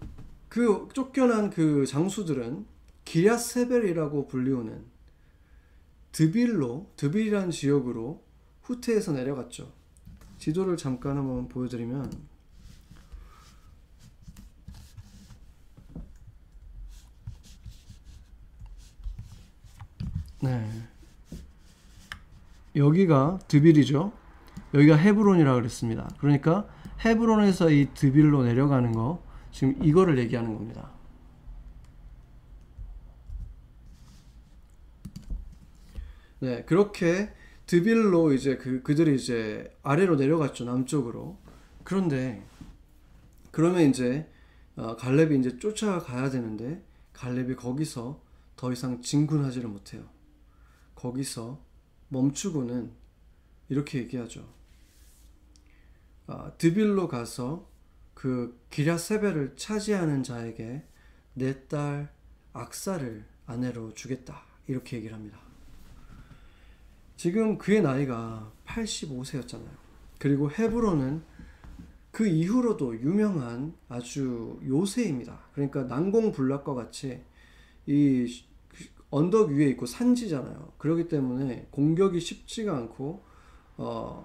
그 쫓겨난 그 장수들은 기랴세벨이라고 불리우는 드빌로, 드빌이라는 지역으로 후테에서 내려갔죠. 지도를 잠깐 한번 보여드리면 네. 여기가 드빌이죠. 여기가 헤브론이라 그랬습니다. 그러니까 헤브론에서 이 드빌로 내려가는 거 지금 이거를 얘기하는 겁니다. 네, 그렇게 드빌로 이제 그 그들이 이제 아래로 내려갔죠 남쪽으로. 그런데 그러면 이제 어, 갈렙이 이제 쫓아가야 되는데 갈렙이 거기서 더 이상 진군하지를 못해요. 거기서 멈추고는 이렇게 얘기하죠. 아, 드빌로 가서 그 기랴세벨을 차지하는 자에게 내 딸 악사를 아내로 주겠다 이렇게 얘기를 합니다. 지금 그의 나이가 85세였잖아요. 그리고 헤브론은 그 이후로도 유명한 아주 요새입니다. 그러니까 난공불락과 같이 이 언덕 위에 있고 산지잖아요. 그렇기 때문에 공격이 쉽지가 않고 어,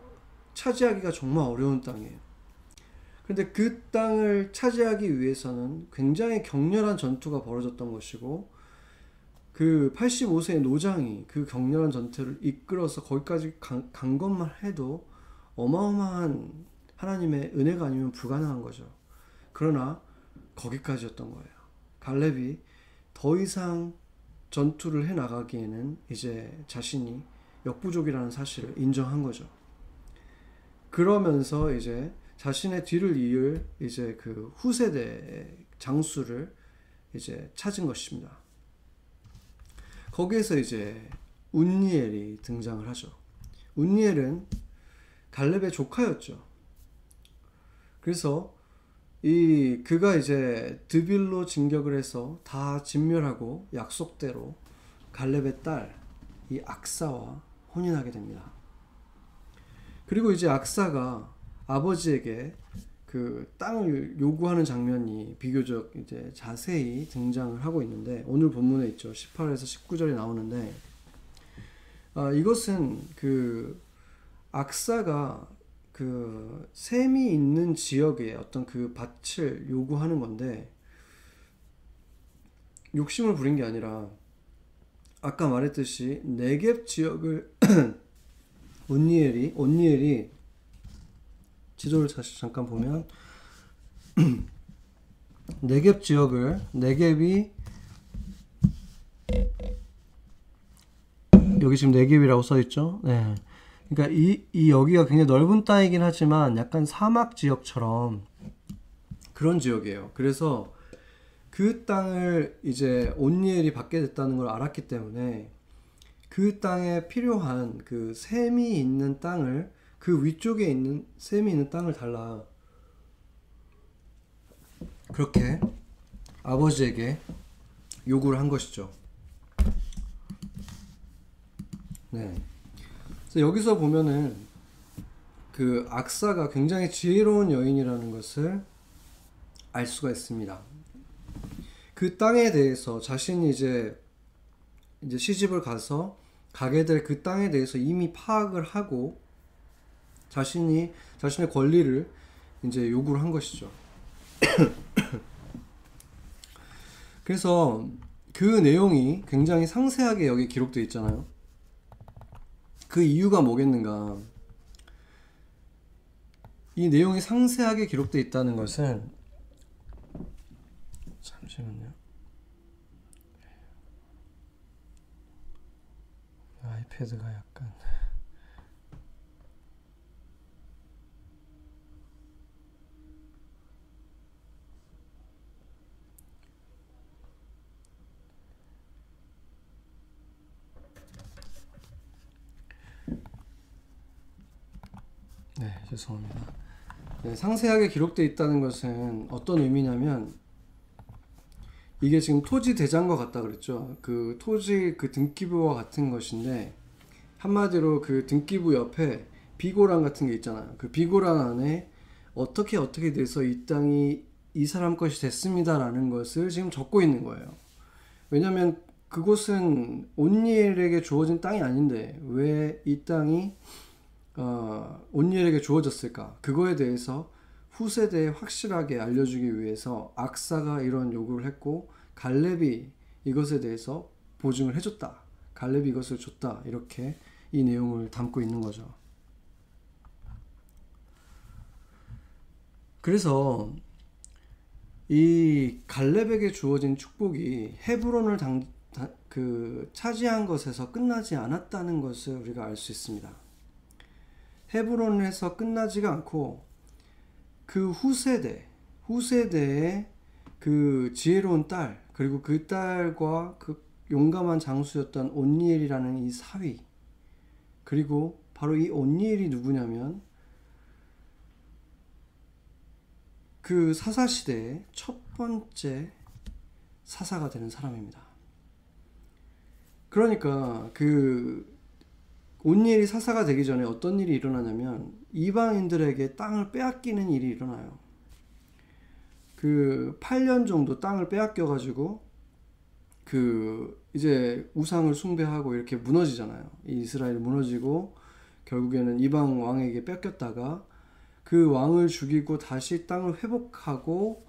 차지하기가 정말 어려운 땅이에요. 근데 그 땅을 차지하기 위해서는 굉장히 격렬한 전투가 벌어졌던 것이고 그 85세의 노장이 그 격렬한 전투를 이끌어서 거기까지 간, 간 것만 해도 어마어마한 하나님의 은혜가 아니면 불가능한 거죠. 그러나 거기까지였던 거예요. 갈렙이 더 이상 전투를 해 나가기에는 이제 자신이 역부족이라는 사실을 인정한 거죠. 그러면서 이제 자신의 뒤를 이을 이제 그 후세대 장수를 이제 찾은 것입니다. 거기에서 이제 운니엘이 등장을 하죠. 운니엘은 갈렙의 조카였죠. 그래서 이 그가 이제 드빌로 진격을 해서 다 진멸하고 약속대로 갈렙의 딸 이 악사와 혼인하게 됩니다. 그리고 이제 악사가 아버지에게 그 땅을 요구하는 장면이 비교적 이제 자세히 등장을 하고 있는데 오늘 본문에 있죠. 18에서 19절이 나오는데 아, 이것은 그 악사가 그 샘이 있는 지역에 어떤 그 밭을 요구하는 건데 욕심을 부린 게 아니라 아까 말했듯이 네겝 지역을 온니엘이 온니엘이 지도를 다시 잠깐 보면 네겝 지역을 네겝이 여기 지금 네겝이라고 써 있죠. 네. 그러니까 이, 이 여기가 굉장히 넓은 땅이긴 하지만 약간 사막 지역처럼 그런 지역이에요. 그래서 그 땅을 이제 온니엘이 받게 됐다는 걸 알았기 때문에 그 땅에 필요한 그 샘이 있는 땅을 그 위쪽에 있는 샘이 있는 땅을 달라. 그렇게 아버지에게 요구를 한 것이죠. 네. 여기서 보면은 그 악사가 굉장히 지혜로운 여인이라는 것을 알 수가 있습니다. 그 땅에 대해서 자신이 이제 이제 시집을 가서 가게 될 그 땅에 대해서 이미 파악을 하고 자신이 자신의 권리를 이제 요구를 한 것이죠. 그래서 그 내용이 굉장히 상세하게 여기 기록되어 있잖아요. 그 이유가 뭐겠는가? 이 내용이 상세하게 기록되어 있다는 것은 잠시만요. 아이패드가 약간 네, 죄송합니다. 네, 상세하게 기록되어 있다는 것은 어떤 의미냐면 이게 지금 토지 대장과 같다 그랬죠. 그 토지 그 등기부와 같은 것인데 한마디로 그 등기부 옆에 비고란 같은 게 있잖아요. 그 비고란 안에 어떻게 어떻게 돼서 이 땅이 이 사람 것이 됐습니다라는 것을 지금 적고 있는 거예요. 왜냐하면 그곳은 온니엘에게 주어진 땅이 아닌데 왜 이 땅이 어, 온니엘에게 주어졌을까? 그거에 대해서 후세대에 확실하게 알려주기 위해서 악사가 이런 요구를 했고 갈렙이 이것에 대해서 보증을 해줬다. 갈렙이 이것을 줬다. 이렇게 이 내용을 담고 있는 거죠. 그래서 이 갈렙에게 주어진 축복이 헤브론을 당, 그 차지한 것에서 끝나지 않았다는 것을 우리가 알 수 있습니다. 헤브론에서 끝나지가 않고 그 후세대, 후세대의 그 지혜로운 딸, 그리고 그 딸과 그 용감한 장수였던 온니엘이라는 이 사위, 그리고 바로 이 온니엘이 누구냐면 그 사사 시대의 첫 번째 사사가 되는 사람입니다. 그러니까 그 온니엘이 사사가 되기 전에 어떤 일이 일어나냐면 이방인들에게 땅을 빼앗기는 일이 일어나요. 그 8년 정도 땅을 빼앗겨 가지고 그 이제 우상을 숭배하고 이렇게 무너지잖아요. 이스라엘이 무너지고 결국에는 이방 왕에게 뺏겼다가 그 왕을 죽이고 다시 땅을 회복하고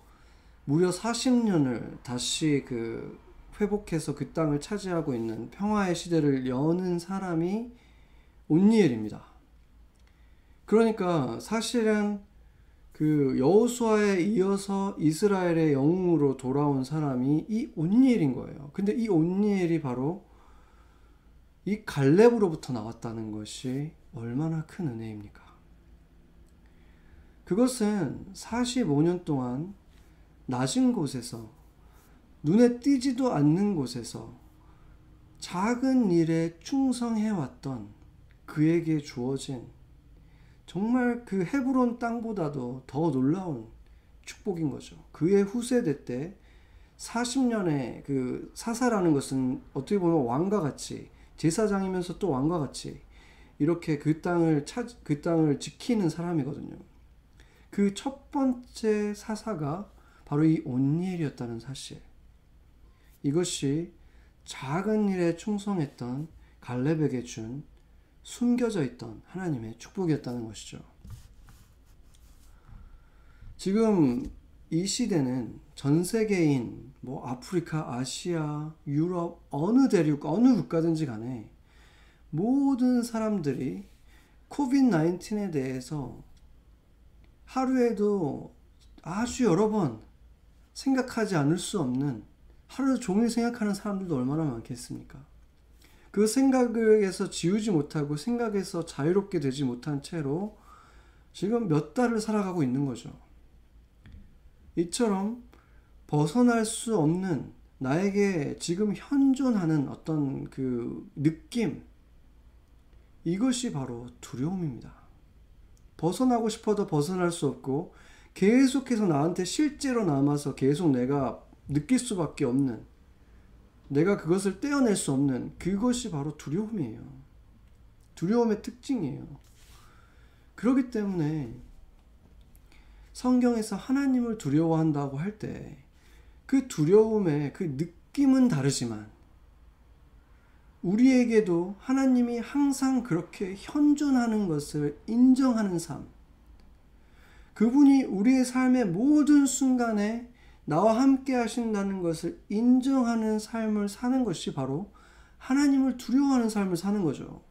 무려 40년을 다시 그 회복해서 그 땅을 차지하고 있는 평화의 시대를 여는 사람이 온니엘입니다. 그러니까 사실은 그 여호수아에 이어서 이스라엘의 영웅으로 돌아온 사람이 이 온니엘인 거예요. 근데 이 온니엘이 바로 이 갈렙으로부터 나왔다는 것이 얼마나 큰 은혜입니까? 그것은 45년 동안 낮은 곳에서 눈에 띄지도 않는 곳에서 작은 일에 충성해왔던 그에게 주어진 정말 그 헤브론 땅보다도 더 놀라운 축복인 거죠. 그의 후세대 때 40년의 그 사사라는 것은 어떻게 보면 왕과 같이 제사장이면서 또 왕과 같이 이렇게 그 땅을 찾, 그 땅을 지키는 사람이거든요. 그 첫 번째 사사가 바로 이 온니엘이었다는 사실. 이것이 작은 일에 충성했던 갈렙에게 준 숨겨져 있던 하나님의 축복이었다는 것이죠. 지금 이 시대는 전 세계인 뭐 아프리카, 아시아, 유럽 어느 대륙 어느 국가든지 간에 모든 사람들이 코비드 19에 대해서 하루에도 아주 여러 번 생각하지 않을 수 없는 하루 종일 생각하는 사람들도 얼마나 많겠습니까? 그 생각에서 지우지 못하고 생각에서 자유롭게 되지 못한 채로 지금 몇 달을 살아가고 있는 거죠. 이처럼 벗어날 수 없는 나에게 지금 현존하는 어떤 그 느낌, 이것이 바로 두려움입니다. 벗어나고 싶어도 벗어날 수 없고 계속해서 나한테 실제로 남아서 계속 내가 느낄 수밖에 없는 내가 그것을 떼어낼 수 없는 그것이 바로 두려움이에요. 두려움의 특징이에요. 그렇기 때문에 성경에서 하나님을 두려워한다고 할 때 그 두려움의 그 느낌은 다르지만 우리에게도 하나님이 항상 그렇게 현존하는 것을 인정하는 삶, 그분이 우리의 삶의 모든 순간에 나와 함께 하신다는 것을 인정하는 삶을 사는 것이 바로 하나님을 두려워하는 삶을 사는 거죠.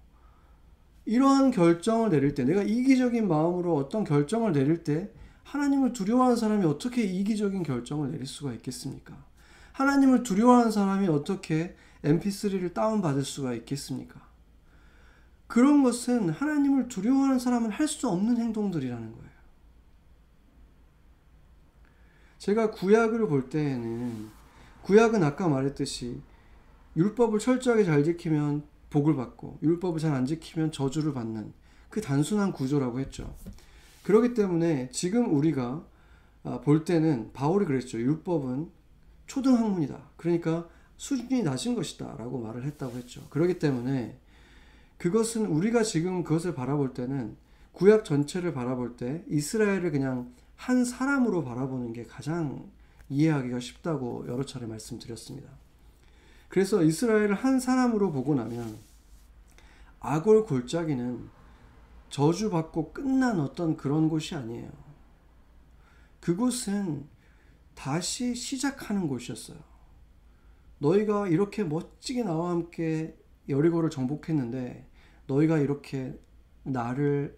이러한 결정을 내릴 때, 내가 이기적인 마음으로 어떤 결정을 내릴 때, 하나님을 두려워하는 사람이 어떻게 이기적인 결정을 내릴 수가 있겠습니까? 하나님을 두려워하는 사람이 어떻게 mp3를 다운받을 수가 있겠습니까? 그런 것은 하나님을 두려워하는 사람은 할 수 없는 행동들이라는 거예요. 제가 구약을 볼 때에는 구약은 아까 말했듯이 율법을 철저하게 잘 지키면 복을 받고 율법을 잘 안 지키면 저주를 받는 그 단순한 구조라고 했죠. 그렇기 때문에 지금 우리가 아, 볼 때는 바울이 그랬죠. 율법은 초등학문이다. 그러니까 수준이 낮은 것이다. 라고 말을 했다고 했죠. 그렇기 때문에 그것은 우리가 지금 그것을 바라볼 때는 구약 전체를 바라볼 때 이스라엘을 그냥 한 사람으로 바라보는 게 가장 이해하기가 쉽다고 여러 차례 말씀드렸습니다. 그래서 이스라엘을 한 사람으로 보고 나면 아골 골짜기는 저주받고 끝난 어떤 그런 곳이 아니에요. 그곳은 다시 시작하는 곳이었어요. 너희가 이렇게 멋지게 나와 함께 여리고를 정복했는데 너희가 이렇게 나를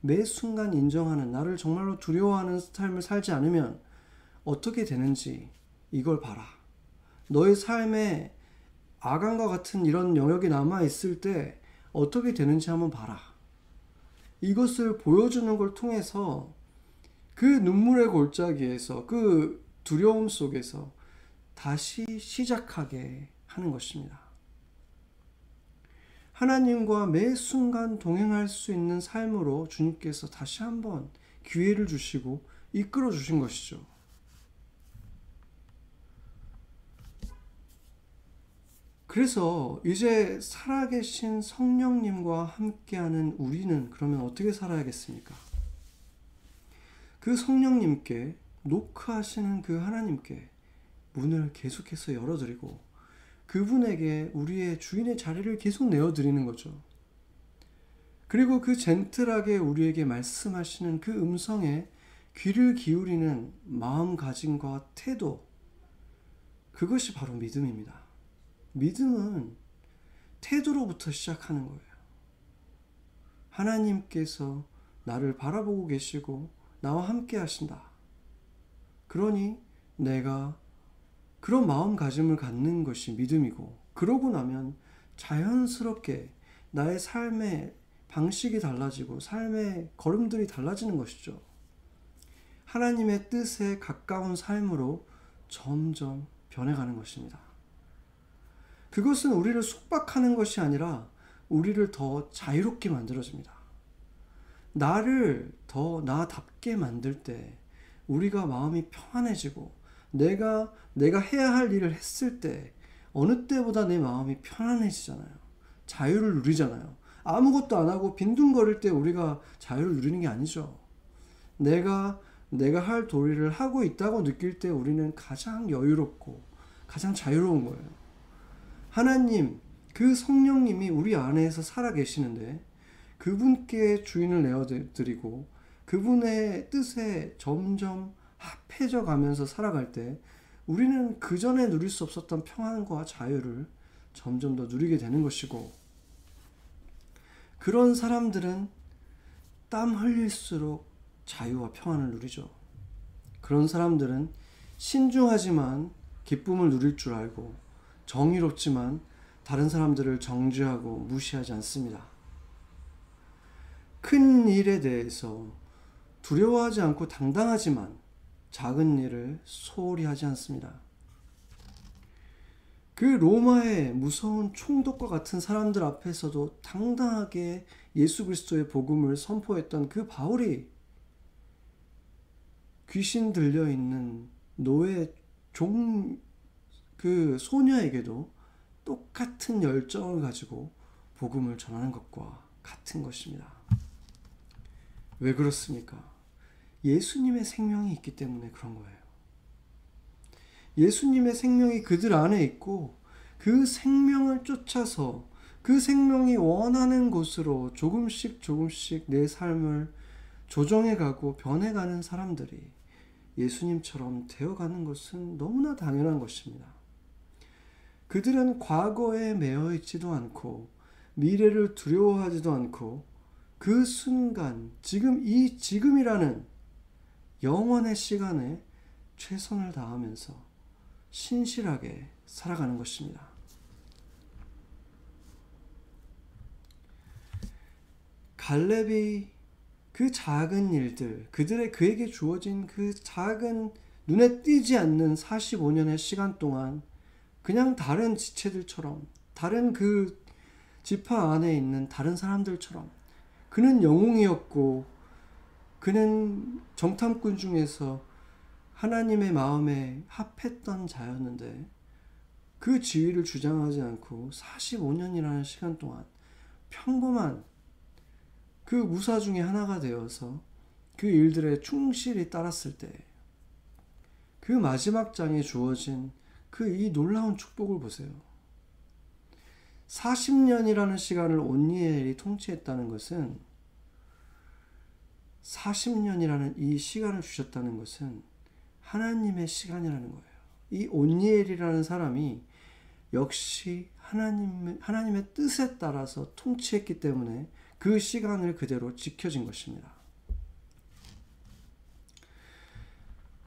매 순간 인정하는 나를 정말로 두려워하는 삶을 살지 않으면 어떻게 되는지 이걸 봐라. 너의 삶에 아간과 같은 이런 영역이 남아 있을 때 어떻게 되는지 한번 봐라. 이것을 보여주는 걸 통해서 그 눈물의 골짜기에서 그 두려움 속에서 다시 시작하게 하는 것입니다. 하나님과 매 순간 동행할 수 있는 삶으로 주님께서 다시 한번 기회를 주시고 이끌어 주신 것이죠. 그래서 이제 살아계신 성령님과 함께하는 우리는 그러면 어떻게 살아야겠습니까? 그 성령님께 노크하시는 그 하나님께 문을 계속해서 열어드리고 그분에게 우리의 주인의 자리를 계속 내어드리는 거죠. 그리고 그 젠틀하게 우리에게 말씀하시는 그 음성에 귀를 기울이는 마음가짐과 태도, 그것이 바로 믿음입니다. 믿음은 태도로부터 시작하는 거예요. 하나님께서 나를 바라보고 계시고 나와 함께 하신다. 그러니 내가 그런 마음가짐을 갖는 것이 믿음이고 그러고 나면 자연스럽게 나의 삶의 방식이 달라지고 삶의 걸음들이 달라지는 것이죠. 하나님의 뜻에 가까운 삶으로 점점 변해가는 것입니다. 그것은 우리를 속박하는 것이 아니라 우리를 더 자유롭게 만들어줍니다. 나를 더 나답게 만들 때 우리가 마음이 평안해지고 내가 내가 해야 할 일을 했을 때 어느 때보다 내 마음이 편안해지잖아요. 자유를 누리잖아요. 아무것도 안 하고 빈둥거릴 때 우리가 자유를 누리는 게 아니죠. 내가 내가 할 도리를 하고 있다고 느낄 때 우리는 가장 여유롭고 가장 자유로운 거예요. 하나님, 그 성령님이 우리 안에서 살아 계시는데 그분께 주인을 내어 드리고 그분의 뜻에 점점 합해져 가면서 살아갈 때 우리는 그 전에 누릴 수 없었던 평안과 자유를 점점 더 누리게 되는 것이고 그런 사람들은 땀 흘릴수록 자유와 평안을 누리죠. 그런 사람들은 신중하지만 기쁨을 누릴 줄 알고 정의롭지만 다른 사람들을 정죄하고 무시하지 않습니다. 큰 일에 대해서 두려워하지 않고 당당하지만 작은 일을 소홀히 하지 않습니다. 그 로마의 무서운 총독과 같은 사람들 앞에서도 당당하게 예수 그리스도의 복음을 선포했던 그 바울이 귀신 들려 있는 노예 종 그 소녀에게도 똑같은 열정을 가지고 복음을 전하는 것과 같은 것입니다. 왜 그렇습니까? 예수님의 생명이 있기 때문에 그런 거예요. 예수님의 생명이 그들 안에 있고 그 생명을 쫓아서 그 생명이 원하는 곳으로 조금씩 조금씩 내 삶을 조정해가고 변해가는 사람들이 예수님처럼 되어가는 것은 너무나 당연한 것입니다. 그들은 과거에 매여 있지도 않고 미래를 두려워하지도 않고 그 순간, 지금 이 지금이라는 영원의 시간에 최선을 다하면서 신실하게 살아가는 것입니다. 갈렙이 그 작은 일들, 그들의 그에게 주어진 그 작은 눈에 띄지 않는 45년의 시간 동안 그냥 다른 지체들처럼 다른 그 지파 안에 있는 다른 사람들처럼 그는 영웅이었고 그는 정탐꾼 중에서 하나님의 마음에 합했던 자였는데 그 지위를 주장하지 않고 45년이라는 시간 동안 평범한 그 무사 중에 하나가 되어서 그 일들에 충실히 따랐을 때 그 마지막 장에 주어진 그 이 놀라운 축복을 보세요. 40년이라는 시간을 온니엘이 통치했다는 것은 40년이라는 이 시간을 주셨다는 것은 하나님의 시간이라는 거예요. 이 온니엘이라는 사람이 역시 하나님, 하나님의 뜻에 따라서 통치했기 때문에 그 시간을 그대로 지켜진 것입니다.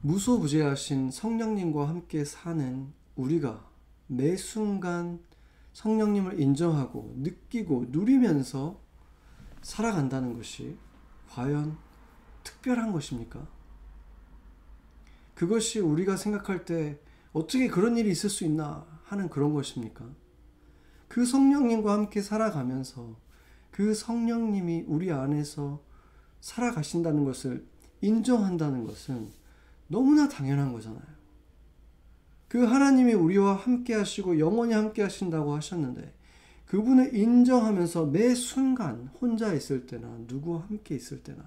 무소부재하신 성령님과 함께 사는 우리가 매 순간 성령님을 인정하고 느끼고 누리면서 살아간다는 것이 과연 특별한 것입니까? 그것이 우리가 생각할 때 어떻게 그런 일이 있을 수 있나 하는 그런 것입니까? 그 성령님과 함께 살아가면서 그 성령님이 우리 안에서 살아가신다는 것을 인정한다는 것은 너무나 당연한 거잖아요. 그 하나님이 우리와 함께 하시고 영원히 함께 하신다고 하셨는데 그분을 인정하면서 매 순간 혼자 있을 때나 누구와 함께 있을 때나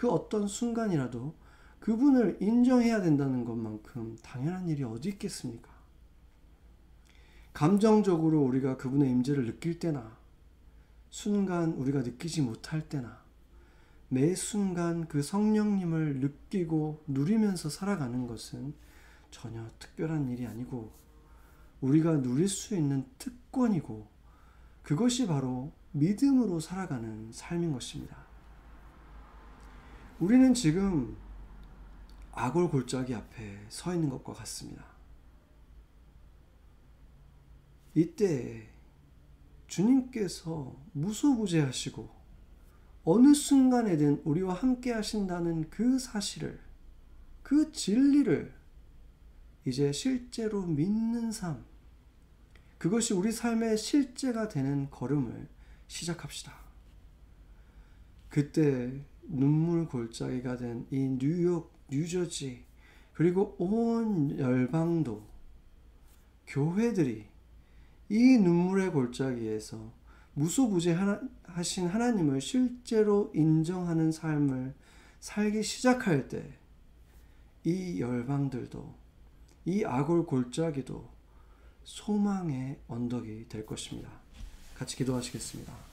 그 어떤 순간이라도 그분을 인정해야 된다는 것만큼 당연한 일이 어디 있겠습니까? 감정적으로 우리가 그분의 임재를 느낄 때나 순간 우리가 느끼지 못할 때나 매 순간 그 성령님을 느끼고 누리면서 살아가는 것은 전혀 특별한 일이 아니고 우리가 누릴 수 있는 특권이고 그것이 바로 믿음으로 살아가는 삶인 것입니다. 우리는 지금 아골 골짜기 앞에 서 있는 것과 같습니다. 이때 주님께서 무소부재하시고 어느 순간에든 우리와 함께 하신다는 그 사실을 그 진리를 이제 실제로 믿는 삶 그것이 우리 삶의 실제가 되는 걸음을 시작합시다. 그때 눈물 골짜기가 된 이 뉴욕, 뉴저지 그리고 온 열방도 교회들이 이 눈물의 골짜기에서 무소부재하신 하나님을 실제로 인정하는 삶을 살기 시작할 때 이 열방들도 이 아골 골짜기도 소망의 언덕이 될 것입니다. 같이 기도하시겠습니다.